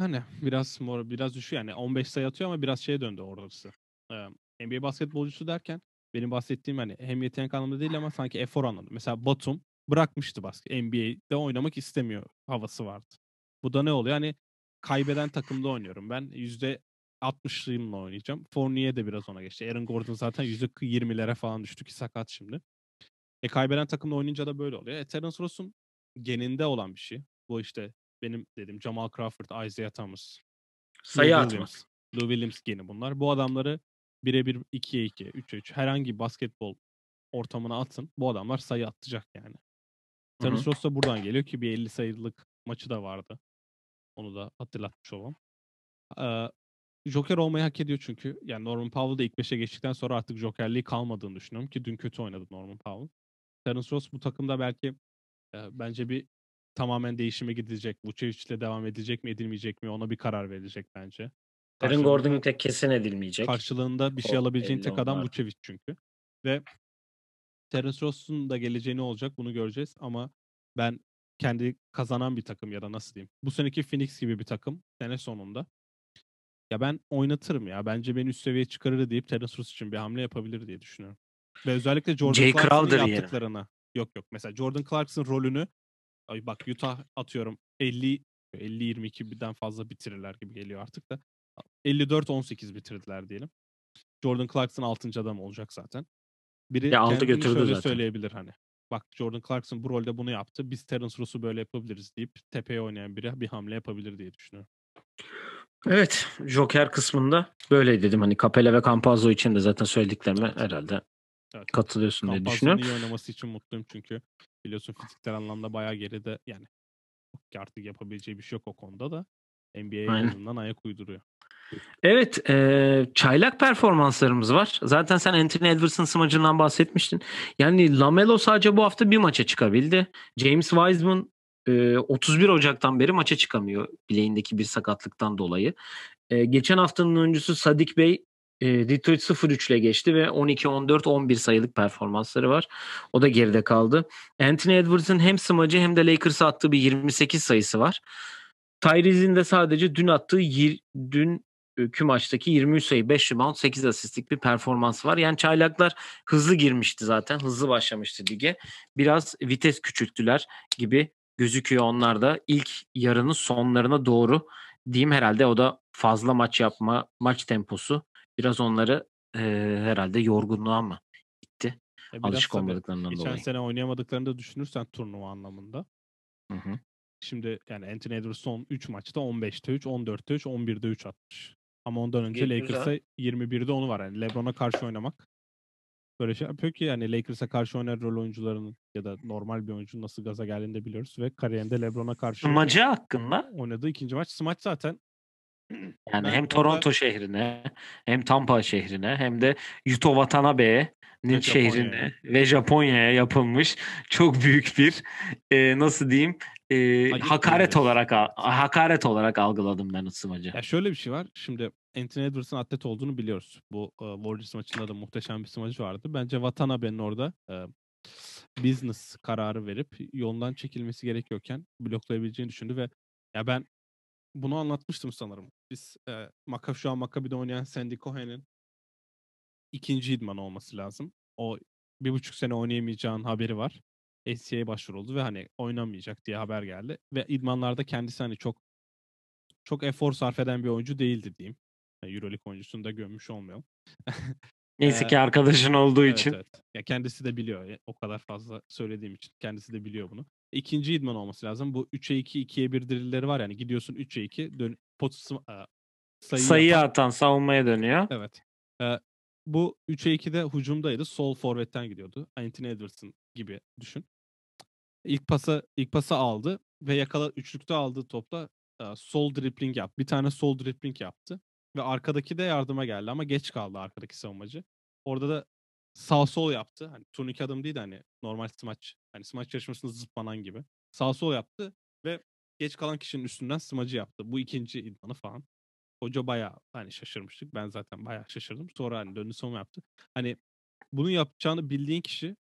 Yani biraz mor biraz düşüyor yani 15 sayı atıyor ama biraz şeye döndü orası. Ee, NBA basketbolcusu derken benim bahsettiğim hani hem yetenek anlamında değil ama sanki efor anlamında. Mesela Batum bırakmıştı basket. NBA'de oynamak istemiyor havası vardı. Bu da ne oluyor? Hani kaybeden takımda oynuyorum. Ben yüzde 60'lığımla oynayacağım. Fournier de biraz ona geçti. Aaron Gordon zaten yüzde 20'lere falan düştü ki sakat şimdi. E kaybeden takımla oynayınca da böyle oluyor. E Terence Ross'un geninde olan bir şey. Bu işte benim dedim Jamal Crawford, Isaiah Thomas, Sayı Lou atma. Williams. Lou Williams geni bunlar. Bu adamları birebir 2'ye 2, 3'e 3 herhangi basketbol ortamına atın. Bu adamlar sayı atacak yani. Terence Ross da buradan geliyor ki bir 50 sayılık maçı da vardı. Onu da hatırlatmış olalım. Ee, Joker olmayı hak ediyor çünkü. Yani Norman Powell da ilk 5'e geçtikten sonra artık Jokerliği kalmadığını düşünüyorum ki dün kötü oynadı Norman Powell. Terence Ross bu takımda belki e, bence bir tamamen değişime gidecek. Vucevic'le devam edecek mi edilmeyecek mi ona bir karar verilecek bence. Aaron Gordon'un tek kesin edilmeyecek. Karşılığında bir şey O alabileceğin tek adam. Vucevic çünkü. Ve Terence Ross'un da geleceği ne olacak bunu göreceğiz ama ben kendi kazanan bir takım ya da nasıl diyeyim. Bu seneki Phoenix gibi bir takım sene sonunda. Ya ben oynatırım ya. Bence beni üst seviyeye çıkarır deyip Terence Ross için bir hamle yapabilir diye düşünüyorum. Ve özellikle Jordan Clarkson'ın Crowder yerine. Yok yok. Mesela Jordan Clarkson rolünü ay bak Utah atıyorum 50 50-22'den fazla bitirirler gibi geliyor artık da. 54-18 bitirdiler diyelim. Jordan Clarkson 6. adam olacak zaten. Biri Ya aldı götürdü şöyle zaten. söyleyebilir hani. Bak Jordan Clarkson bu rolde bunu yaptı. Biz Terence Ross'u böyle yapabiliriz deyip tepeye oynayan biri bir hamle yapabilir diye düşünüyorum. Evet. Joker kısmında böyle dedim. Hani Capella ve Campazzo için de zaten söylediklerime Evet. herhalde Evet. katılıyorsun diye düşünüyorum. iyi oynaması için mutluyum çünkü biliyorsun fiziksel anlamda bayağı geride yani artık yapabileceği bir şey yok o konuda da NBA'ye azından ayak uyduruyor. Evet, eee, çaylak performanslarımız var. Zaten sen Anthony Edwards'ın smacından bahsetmiştin. Yani Lamelo sadece bu hafta bir maça çıkabildi. James Wiseman eee, 31 Ocak'tan beri maça çıkamıyor bileğindeki bir sakatlıktan dolayı. Eee, geçen haftanın oyuncusu Sadik Bey eee, Detroit 0-3 ile geçti ve 12-14-11 sayılık performansları var. O da geride kaldı. Anthony Edwards'ın hem smacı hem de Lakers'a attığı bir 28 sayısı var. Tyrese'in de sadece dün attığı yir- dün öykü maçtaki 23 sayı 5 rebound 8 asistlik bir performans var. Yani çaylaklar hızlı girmişti zaten. Hızlı başlamıştı lige. Biraz vites küçülttüler gibi gözüküyor onlar da. İlk yarının sonlarına doğru diyeyim herhalde o da fazla maç yapma, maç temposu biraz onları e, herhalde yorgunluğa mı gitti? E, Alışık tabii olmadıklarından geçen dolayı. sene oynayamadıklarını da düşünürsen turnuva anlamında. Hı hı. Şimdi yani Anthony Edwards son 3 maçta 15'te 3, 14'te 3, 11'de 3 atmış. Ama ondan önce. Lakers'a 21'de onu var. Yani LeBron'a karşı oynamak böyle şey yapıyor ki yani Lakers'a karşı oynayan rol oyuncularının ya da normal bir oyuncunun nasıl gaza geldiğini de biliyoruz ve kariyerinde LeBron'a karşı Smacı hakkında oynadığı ikinci maç. Smaç zaten Yani Ben hem orada- Toronto şehrine, hem Tampa şehrine, hem de Yuto Watanabe'nin Ve şehrine Japonya'ya. ve Japonya'ya yapılmış çok büyük bir e, nasıl diyeyim e, hakaret diyebiliriz. olarak hakaret olarak algıladım ben ısımacı. Ya şöyle bir şey var. Şimdi Anthony Edwards'ın atlet olduğunu biliyoruz. Bu e, Warriors maçında da muhteşem bir smacı vardı. Bence Watanabe'nin orada e, business kararı verip yoldan çekilmesi gerekiyorken bloklayabileceğini düşündü ve ya ben bunu anlatmıştım sanırım. Biz e, Maka, şu an Maccabi'de oynayan Sandy Cohen'in ikinci idman olması lazım. O bir buçuk sene oynayamayacağın haberi var. NCAA başvuruldu ve hani oynamayacak diye haber geldi. Ve idmanlarda kendisi hani çok çok efor sarf eden bir oyuncu değildi diyeyim. Yani Euroleague oyuncusunu da gömmüş olmayalım. Neyse ki arkadaşın olduğu Evet, için. evet. Ya kendisi de biliyor. ya, O kadar fazla söylediğim için kendisi de biliyor bunu. İkinci idman olması lazım. Bu 3'e 2, 2'ye 1 drillleri var yani. Gidiyorsun 3'e 2, dön, pot, e, sayı Sayı yapan- atan savunmaya dönüyor. Evet. Ee, bu 3'e 2'de hücumdaydı. Sol forvetten gidiyordu. Anthony Edwards'ın gibi düşün. İlk pası ilk pası aldı ve yakala üçlükte aldığı topla e, sol dribbling yaptı. Bir tane sol dribbling yaptı ve arkadaki de yardıma geldi ama geç kaldı arkadaki savunmacı. Orada da sağ sol yaptı. Hani turnike adım değil de hani normal smaç. Hani smaç yarışmasında zıplanan gibi. Sağ sol yaptı ve geç kalan kişinin üstünden smacı yaptı. Bu ikinci idmanı falan. Hoca bayağı hani şaşırmıştık. Ben zaten bayağı şaşırdım. Sonra hani döndü savunma yaptı. Hani bunu yapacağını bildiğin kişi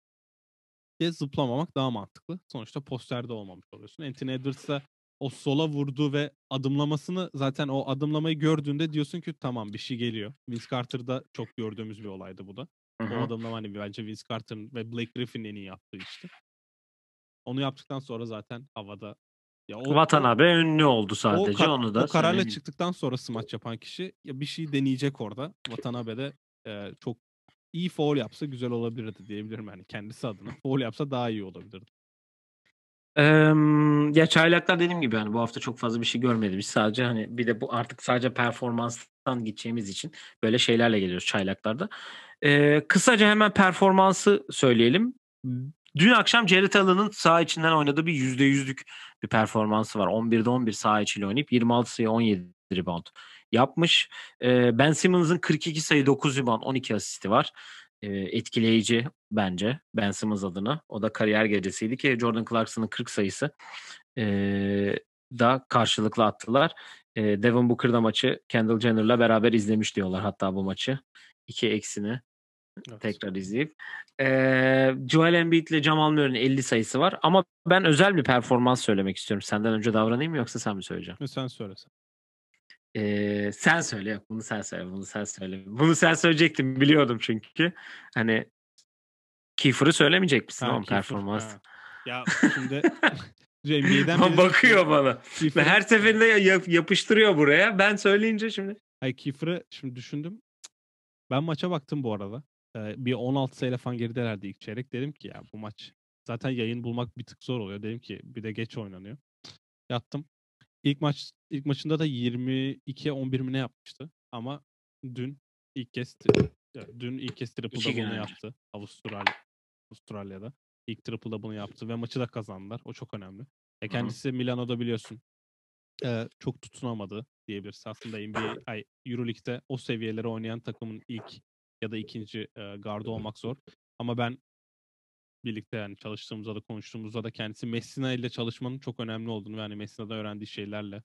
de zıplamamak daha mantıklı. Sonuçta posterde olmamış oluyorsun. Anthony Edwards'a o sola vurdu ve adımlamasını zaten o adımlamayı gördüğünde diyorsun ki tamam bir şey geliyor. Vince Carter'da çok gördüğümüz bir olaydı bu da. Hı O hı. adımlama hani bence Vince Carter'ın ve Blake Griffin'in en iyi yaptığı işte. Onu yaptıktan sonra zaten havada ya o, Watanabe ünlü oldu o, sadece kar- onu da o kararla söyleyeyim. çıktıktan sonra smaç yapan kişi ya bir şey deneyecek orada. Watanabe de e, çok iyi foul yapsa güzel olabilirdi diyebilirim yani kendisi adına. Foul yapsa daha iyi olabilirdi. Ya çaylaklar dediğim gibi hani bu hafta çok fazla bir şey görmedik. Biz sadece hani bir de bu artık sadece performanstan gideceğimiz için böyle şeylerle geliyoruz çaylaklarda. Eee, kısaca hemen performansı söyleyelim. Dün akşam Jared Allen'ın saha içinden oynadığı bir %100'lük bir performansı var. 11'de 11 saha içiyle oynayıp 26 sayı 17 rebound yapmış. Eee, Ben Simmons'ın 42 sayı 9 rebound 12 asisti var. Etkileyici bence Ben Simmons adına. O da kariyer gecesiydi ki Jordan Clarkson'ın 40 sayısı eee, da karşılıklı attılar. Eee, Devin Booker da maçı Kendall Jenner'la beraber izlemiş diyorlar hatta bu maçı. 2 eksini Evet. tekrar izleyip. Eee Joel Embiid ile Jamal Murray'nin 50 sayısı var ama ben özel bir performans söylemek istiyorum. Senden önce davranayım mı yoksa sen mi söyleyeceksin? Sen söylesen. Eee, sen söyle. Yok bunu sen söyle. Bunu sen söyle. Bunu sen söyleyecektin biliyordum çünkü. Hani Kiefer'ı söylemeyecek misin oğlum Kiefer, performans? ha. Ya şimdi NBA'den biri Bakıyor bana. Ve Kiefer'ı- her seferinde yap- yapıştırıyor buraya. Ben söyleyince şimdi. Ay Kiefer'ı şimdi düşündüm. Ben maça baktım bu arada. Ee, bir 16 sayıyla falan geridelerdi ilk çeyrek. Dedim ki ya bu maç zaten yayın bulmak bir tık zor oluyor. Dedim ki bir de geç oynanıyor. Yattım. İlk maç ilk maçında da 22'ye 11 mi ne yapmıştı? Ama dün ilk kez dün ilk kez triple double'ını yaptı. Avustralya Avustralya'da. İlk triple double'ını yaptı ve maçı da kazandılar. O çok önemli. E kendisi Milano'da biliyorsun. e, çok tutunamadı diyebiliriz. Aslında NBA, ay EuroLeague'de o seviyelere oynayan takımın ilk ya da ikinci e, gardı olmak zor. Ama ben birlikte yani çalıştığımızda da konuştuğumuzda da kendisi Messina ile çalışmanın çok önemli olduğunu ve hani Messina'da öğrendiği şeylerle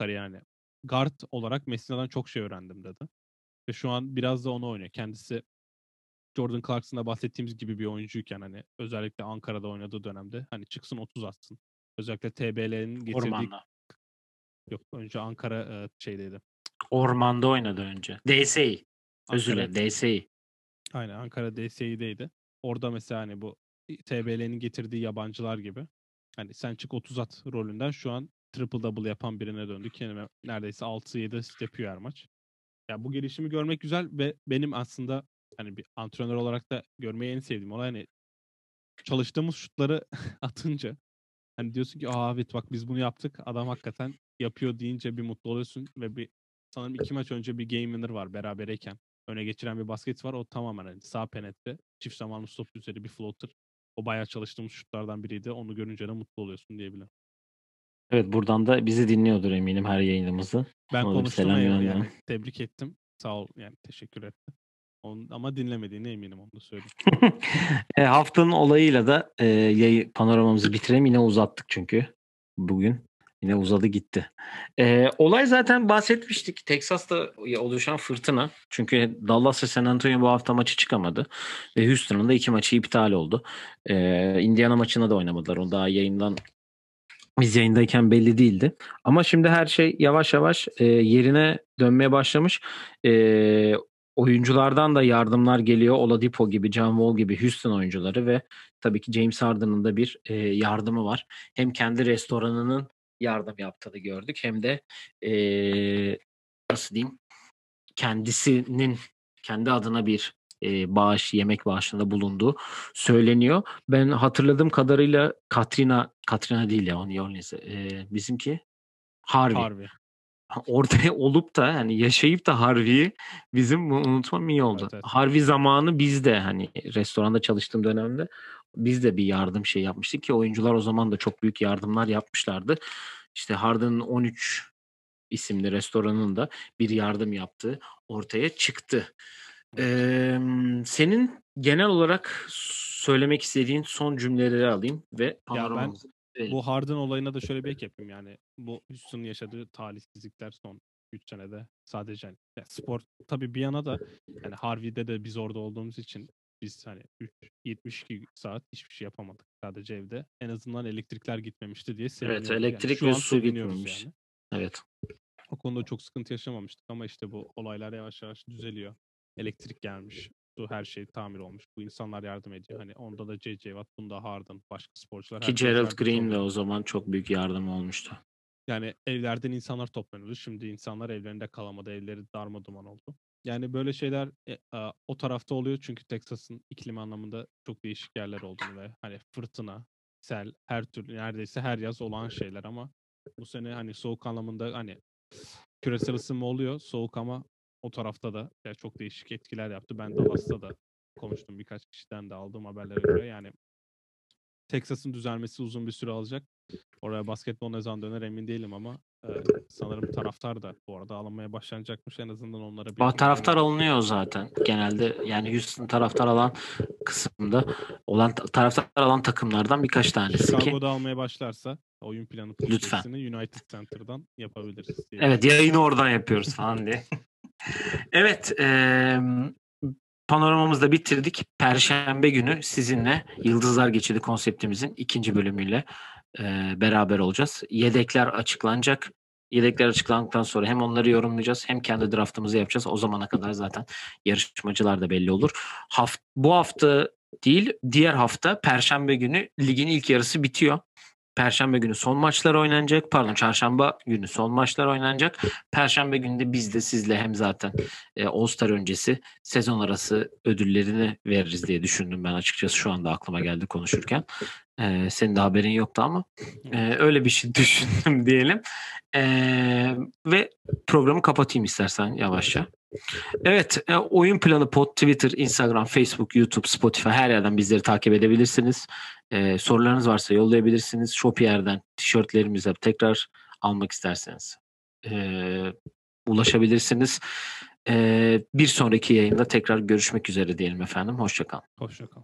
yani guard olarak Messina'dan çok şey öğrendim dedi. Ve şu an biraz da onu oynuyor. Kendisi Jordan Clarkson'da bahsettiğimiz gibi bir oyuncuyken hani özellikle Ankara'da oynadığı dönemde hani çıksın 30 atsın. Özellikle TBL'nin getirdiği Ormanda. yok önce Ankara e, şeydeydi. Ormanda oynadı önce. DSI. Özür dilerim. DSI. Aynen Ankara DSİ'deydi. Orada mesela hani bu TBL'nin getirdiği yabancılar gibi. Hani sen çık 30 at rolünden. Şu an triple double yapan birine döndü. Kendime neredeyse 6-7 asist yapıyor maç. Ya bu gelişimi görmek güzel ve benim aslında hani bir antrenör olarak da görmeyi en sevdiğim olay hani çalıştığımız şutları atınca hani diyorsun ki aa evet bak biz bunu yaptık. Adam hakikaten yapıyor. deyince bir mutlu oluyorsun ve bir sanırım iki maç önce bir game winner var berabereyken. Öne geçiren bir basket var. O tamamen hani sağ penetre çift zamanlı stop üzeri bir floater o bayağı çalıştığımız şutlardan biriydi onu görünce de mutlu oluyorsun diyebilirim. Evet buradan da bizi dinliyordur eminim her yayınımızı. Ben selam yani, yani tebrik ettim. Sağ ol yani teşekkür ettim. Onun, ama dinlemediğine eminim onu da söyleyeyim. E, haftanın olayıyla da e, yayı, panoramamızı bitirelim. Yine uzattık çünkü bugün. Yine uzadı gitti. E, olay zaten bahsetmiştik. Texas'ta oluşan fırtına. Çünkü Dallas ve San Antonio bu hafta maçı çıkamadı. Ve Houston'ın da iki maçı iptal oldu. E, Indiana maçına da oynamadılar. O daha yayından biz yayındayken belli değildi. Ama şimdi her şey yavaş yavaş e, yerine dönmeye başlamış. E, oyunculardan da yardımlar geliyor. Oladipo gibi, John Wall gibi Houston oyuncuları ve tabii ki James Harden'ın da bir e, yardımı var. Hem kendi restoranının yardım yaptığını gördük hem de e, nasıl diyeyim kendisinin kendi adına bir e, bağış, yemek bağışında bulunduğu söyleniyor. Ben hatırladığım kadarıyla Katrina, Katrina değil ya, onu neyse. E, bizimki Harvey. Harvey. Ortaya olup da hani yaşayıp da Harvey'i bizim unutmam iyi oldu. Evet, evet. Harvey zamanı biz de hani restoranda çalıştığım dönemde biz de bir yardım şey yapmıştık ki oyuncular o zaman da çok büyük yardımlar yapmışlardı. İşte Harden'ın 13 isimli restoranın da bir yardım yaptığı ortaya çıktı. Ee, senin genel olarak söylemek istediğin son cümleleri alayım ve panoramamızı. Bu Harden olayına da şöyle bir ek yapayım yani. Bu Houston'un yaşadığı talihsizlikler son 3 senede sadece hani, ya spor tabii bir yana da yani Harvey'de de biz orada olduğumuz için biz hani 3 72 saat hiçbir şey yapamadık sadece evde. En azından elektrikler gitmemişti diye seviniyoruz. yani. elektrik Şu ve su gitmemiş. yani. Evet. O konuda çok sıkıntı yaşamamıştık ama işte bu olaylar yavaş yavaş düzeliyor. Elektrik gelmiş. Su her şey tamir olmuş. Bu insanlar yardım ediyor. Hani onda da J.J. Watt, bunda Harden, başka sporcular. Ki herkes Gerald Green de o zaman çok büyük yardım olmuştu. Yani evlerden insanlar toplanıyordu. Şimdi insanlar evlerinde kalamadı. Evleri darma duman oldu. Yani böyle şeyler e, a, o tarafta oluyor çünkü Texas'ın iklim anlamında çok değişik yerler olduğunu ve hani fırtına, sel, her türlü neredeyse her yaz olan şeyler ama bu sene hani soğuk anlamında hani küresel ısınma oluyor soğuk ama o tarafta da yani çok değişik etkiler yaptı. Ben Dallas'ta da konuştum birkaç kişiden de aldığım haberlere göre yani Texas'ın düzelmesi uzun bir süre alacak. Oraya basketbol ne zaman döner emin değilim ama e, sanırım taraftar da bu arada alınmaya başlanacakmış. En azından onlara bir Taraftar alınıyor zaten. Genelde yani Houston taraftar alan kısımda olan taraftar alan takımlardan birkaç tanesi ki. Chicago'da almaya başlarsa oyun planı Lütfen. United Center'dan yapabiliriz. diye Evet yayını oradan yapıyoruz falan diye. evet eee panoramamızı da bitirdik. Perşembe günü sizinle Yıldızlar Geçidi konseptimizin ikinci bölümüyle eee, beraber olacağız. Yedekler açıklanacak. Yedekler açıklandıktan sonra hem onları yorumlayacağız hem kendi draftımızı yapacağız. O zamana kadar zaten yarışmacılar da belli olur. Haft bu hafta değil diğer hafta Perşembe günü ligin ilk yarısı bitiyor. Perşembe günü son maçlar oynanacak. Pardon çarşamba günü son maçlar oynanacak. Perşembe günü de biz de sizle hem zaten e, All-Star öncesi sezon arası ödüllerini veririz diye düşündüm ben açıkçası şu anda aklıma geldi konuşurken. E, senin de haberin yoktu ama e, öyle bir şey düşündüm diyelim. E, ve programı kapatayım istersen yavaşça. Evet, e, oyun planı pod, Twitter, Instagram, Facebook, YouTube, Spotify her yerden bizleri takip edebilirsiniz. E, sorularınız varsa yollayabilirsiniz. Shopier'den tişörtlerimize tekrar almak isterseniz e, ulaşabilirsiniz. E, bir sonraki yayında tekrar görüşmek üzere diyelim efendim. Hoşçakalın. Hoşça kal.